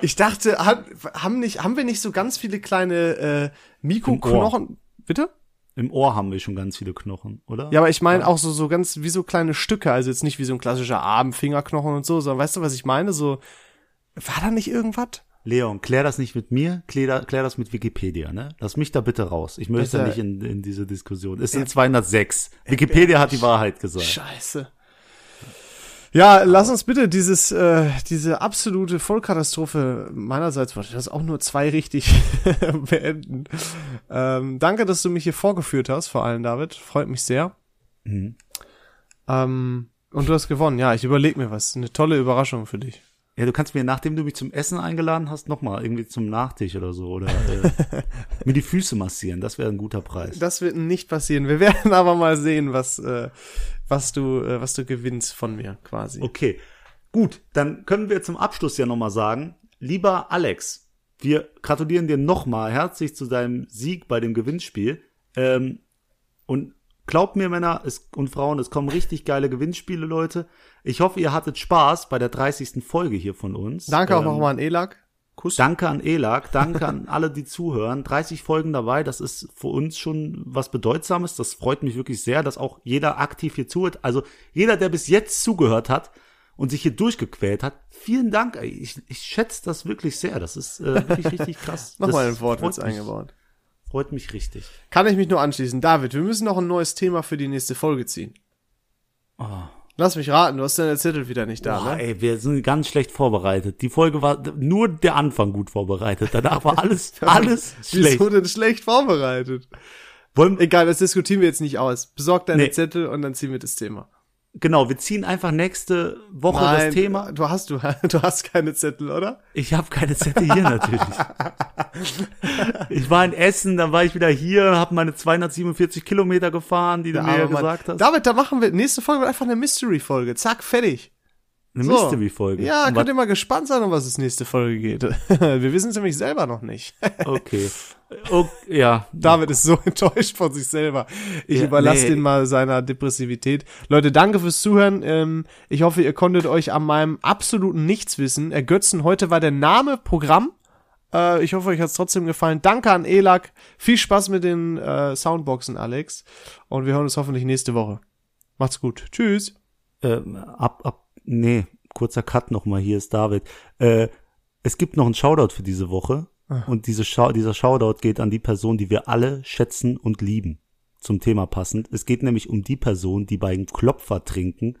Ich dachte, haben nicht, haben wir nicht so ganz viele kleine äh, Mikroknochen? Bitte? Im Ohr haben wir schon ganz viele Knochen, oder? Ja, aber ich meine auch so so ganz wie so kleine Stücke, also jetzt nicht wie so ein klassischer Arm, Fingerknochen und so, sondern weißt du, was ich meine? So war da nicht irgendwas? Leon, klär das nicht mit mir, klär, klär das mit Wikipedia, ne? Lass mich da bitte raus. Ich möchte Bitte. nicht in, in diese Diskussion. Es sind 206. Wikipedia hat die Wahrheit gesagt. Scheiße. Ja, lass uns bitte dieses, äh, diese absolute Vollkatastrophe meinerseits, warte, das auch nur zwei richtig *laughs* beenden. Ähm, danke, dass du mich hier vorgeführt hast, vor allem David. Freut mich sehr. Mhm. Ähm, und du hast gewonnen. Ja, ich überleg mir was. Eine tolle Überraschung für dich. Ja, du kannst mir, nachdem du mich zum Essen eingeladen hast, nochmal irgendwie zum Nachtisch oder so oder äh, *laughs* mir die Füße massieren. Das wäre ein guter Preis. Das wird nicht passieren. Wir werden *laughs* aber mal sehen, was, äh, was du, äh, was du gewinnst von mir, quasi. Okay, gut, dann können wir zum Abschluss ja nochmal sagen, lieber Alex, wir gratulieren dir nochmal herzlich zu deinem Sieg bei dem Gewinnspiel ähm, und Glaubt mir, Männer es, und Frauen, es kommen richtig geile Gewinnspiele, Leute. Ich hoffe, ihr hattet Spaß bei der 30. Folge hier von uns. Danke auch Ähm, nochmal an Elak. Kuss. Danke an Elak, danke an alle, die zuhören. 30 Folgen dabei, das ist für uns schon was Bedeutsames. Das freut mich wirklich sehr, dass auch jeder aktiv hier zuhört. Also jeder, der bis jetzt zugehört hat und sich hier durchgequält hat, vielen Dank. Ey. Ich, ich schätze das wirklich sehr. Das ist äh, wirklich richtig krass. Nochmal ein Wortwitz eingebaut. Freut mich richtig. Kann ich mich nur anschließen. David, wir müssen noch ein neues Thema für die nächste Folge ziehen. Oh. Lass mich raten, du hast deine Zettel wieder nicht da, Boah, ne? ey, wir sind ganz schlecht vorbereitet. Die Folge war nur der Anfang gut vorbereitet. Danach war alles, *laughs* alles schlecht. Wieso denn schlecht vorbereitet? Wollen, Egal, das diskutieren wir jetzt nicht aus. Besorg deine Nee. Zettel und dann ziehen wir das Thema. Genau, wir ziehen einfach nächste Woche das Thema. Du hast, du, du hast keine Zettel, oder? Ich habe keine Zettel hier natürlich. ich war in Essen, dann war ich wieder hier, habe meine 247 Kilometer gefahren, die du mir ja Aber Mann, gesagt hast. David, da machen wir, nächste Folge wird einfach eine Mystery-Folge. Zack, fertig. Eine So. Mystery-Folge. Ja, Und könnt ihr mal gespannt sein, um was es nächste Folge geht. *laughs* wir wissen es nämlich selber noch nicht. *laughs* Okay. okay. Ja. David ist so *laughs* enttäuscht von sich selber. Ich Ja, überlasse nee. den mal seiner Depressivität. Leute, danke fürs Zuhören. Ähm, ich hoffe, ihr konntet euch an meinem absoluten Nichtswissen ergötzen. Heute war der Name Programm. Äh, ich hoffe, euch hat's trotzdem gefallen. Danke an Elak. Viel Spaß mit den äh, Soundboxen, Alex. Und wir hören uns hoffentlich nächste Woche. Macht's gut. Tschüss. Ähm, ab, ab, nee, kurzer Cut nochmal, hier ist David. Äh, es gibt noch einen Shoutout für diese Woche. Und diese Schau dieser Shoutout geht an die Person, die wir alle schätzen und lieben. Zum Thema passend. Es geht nämlich um die Person, die beim Klopfer trinken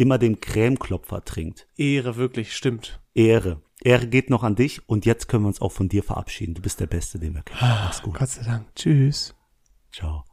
immer den Cremeklopfer trinkt. Ehre, wirklich, stimmt. Ehre. Ehre geht noch an dich und jetzt können wir uns auch von dir verabschieden. Du bist der Beste, den wir kennen. Mach's gut. Gott sei Dank. Tschüss. Ciao.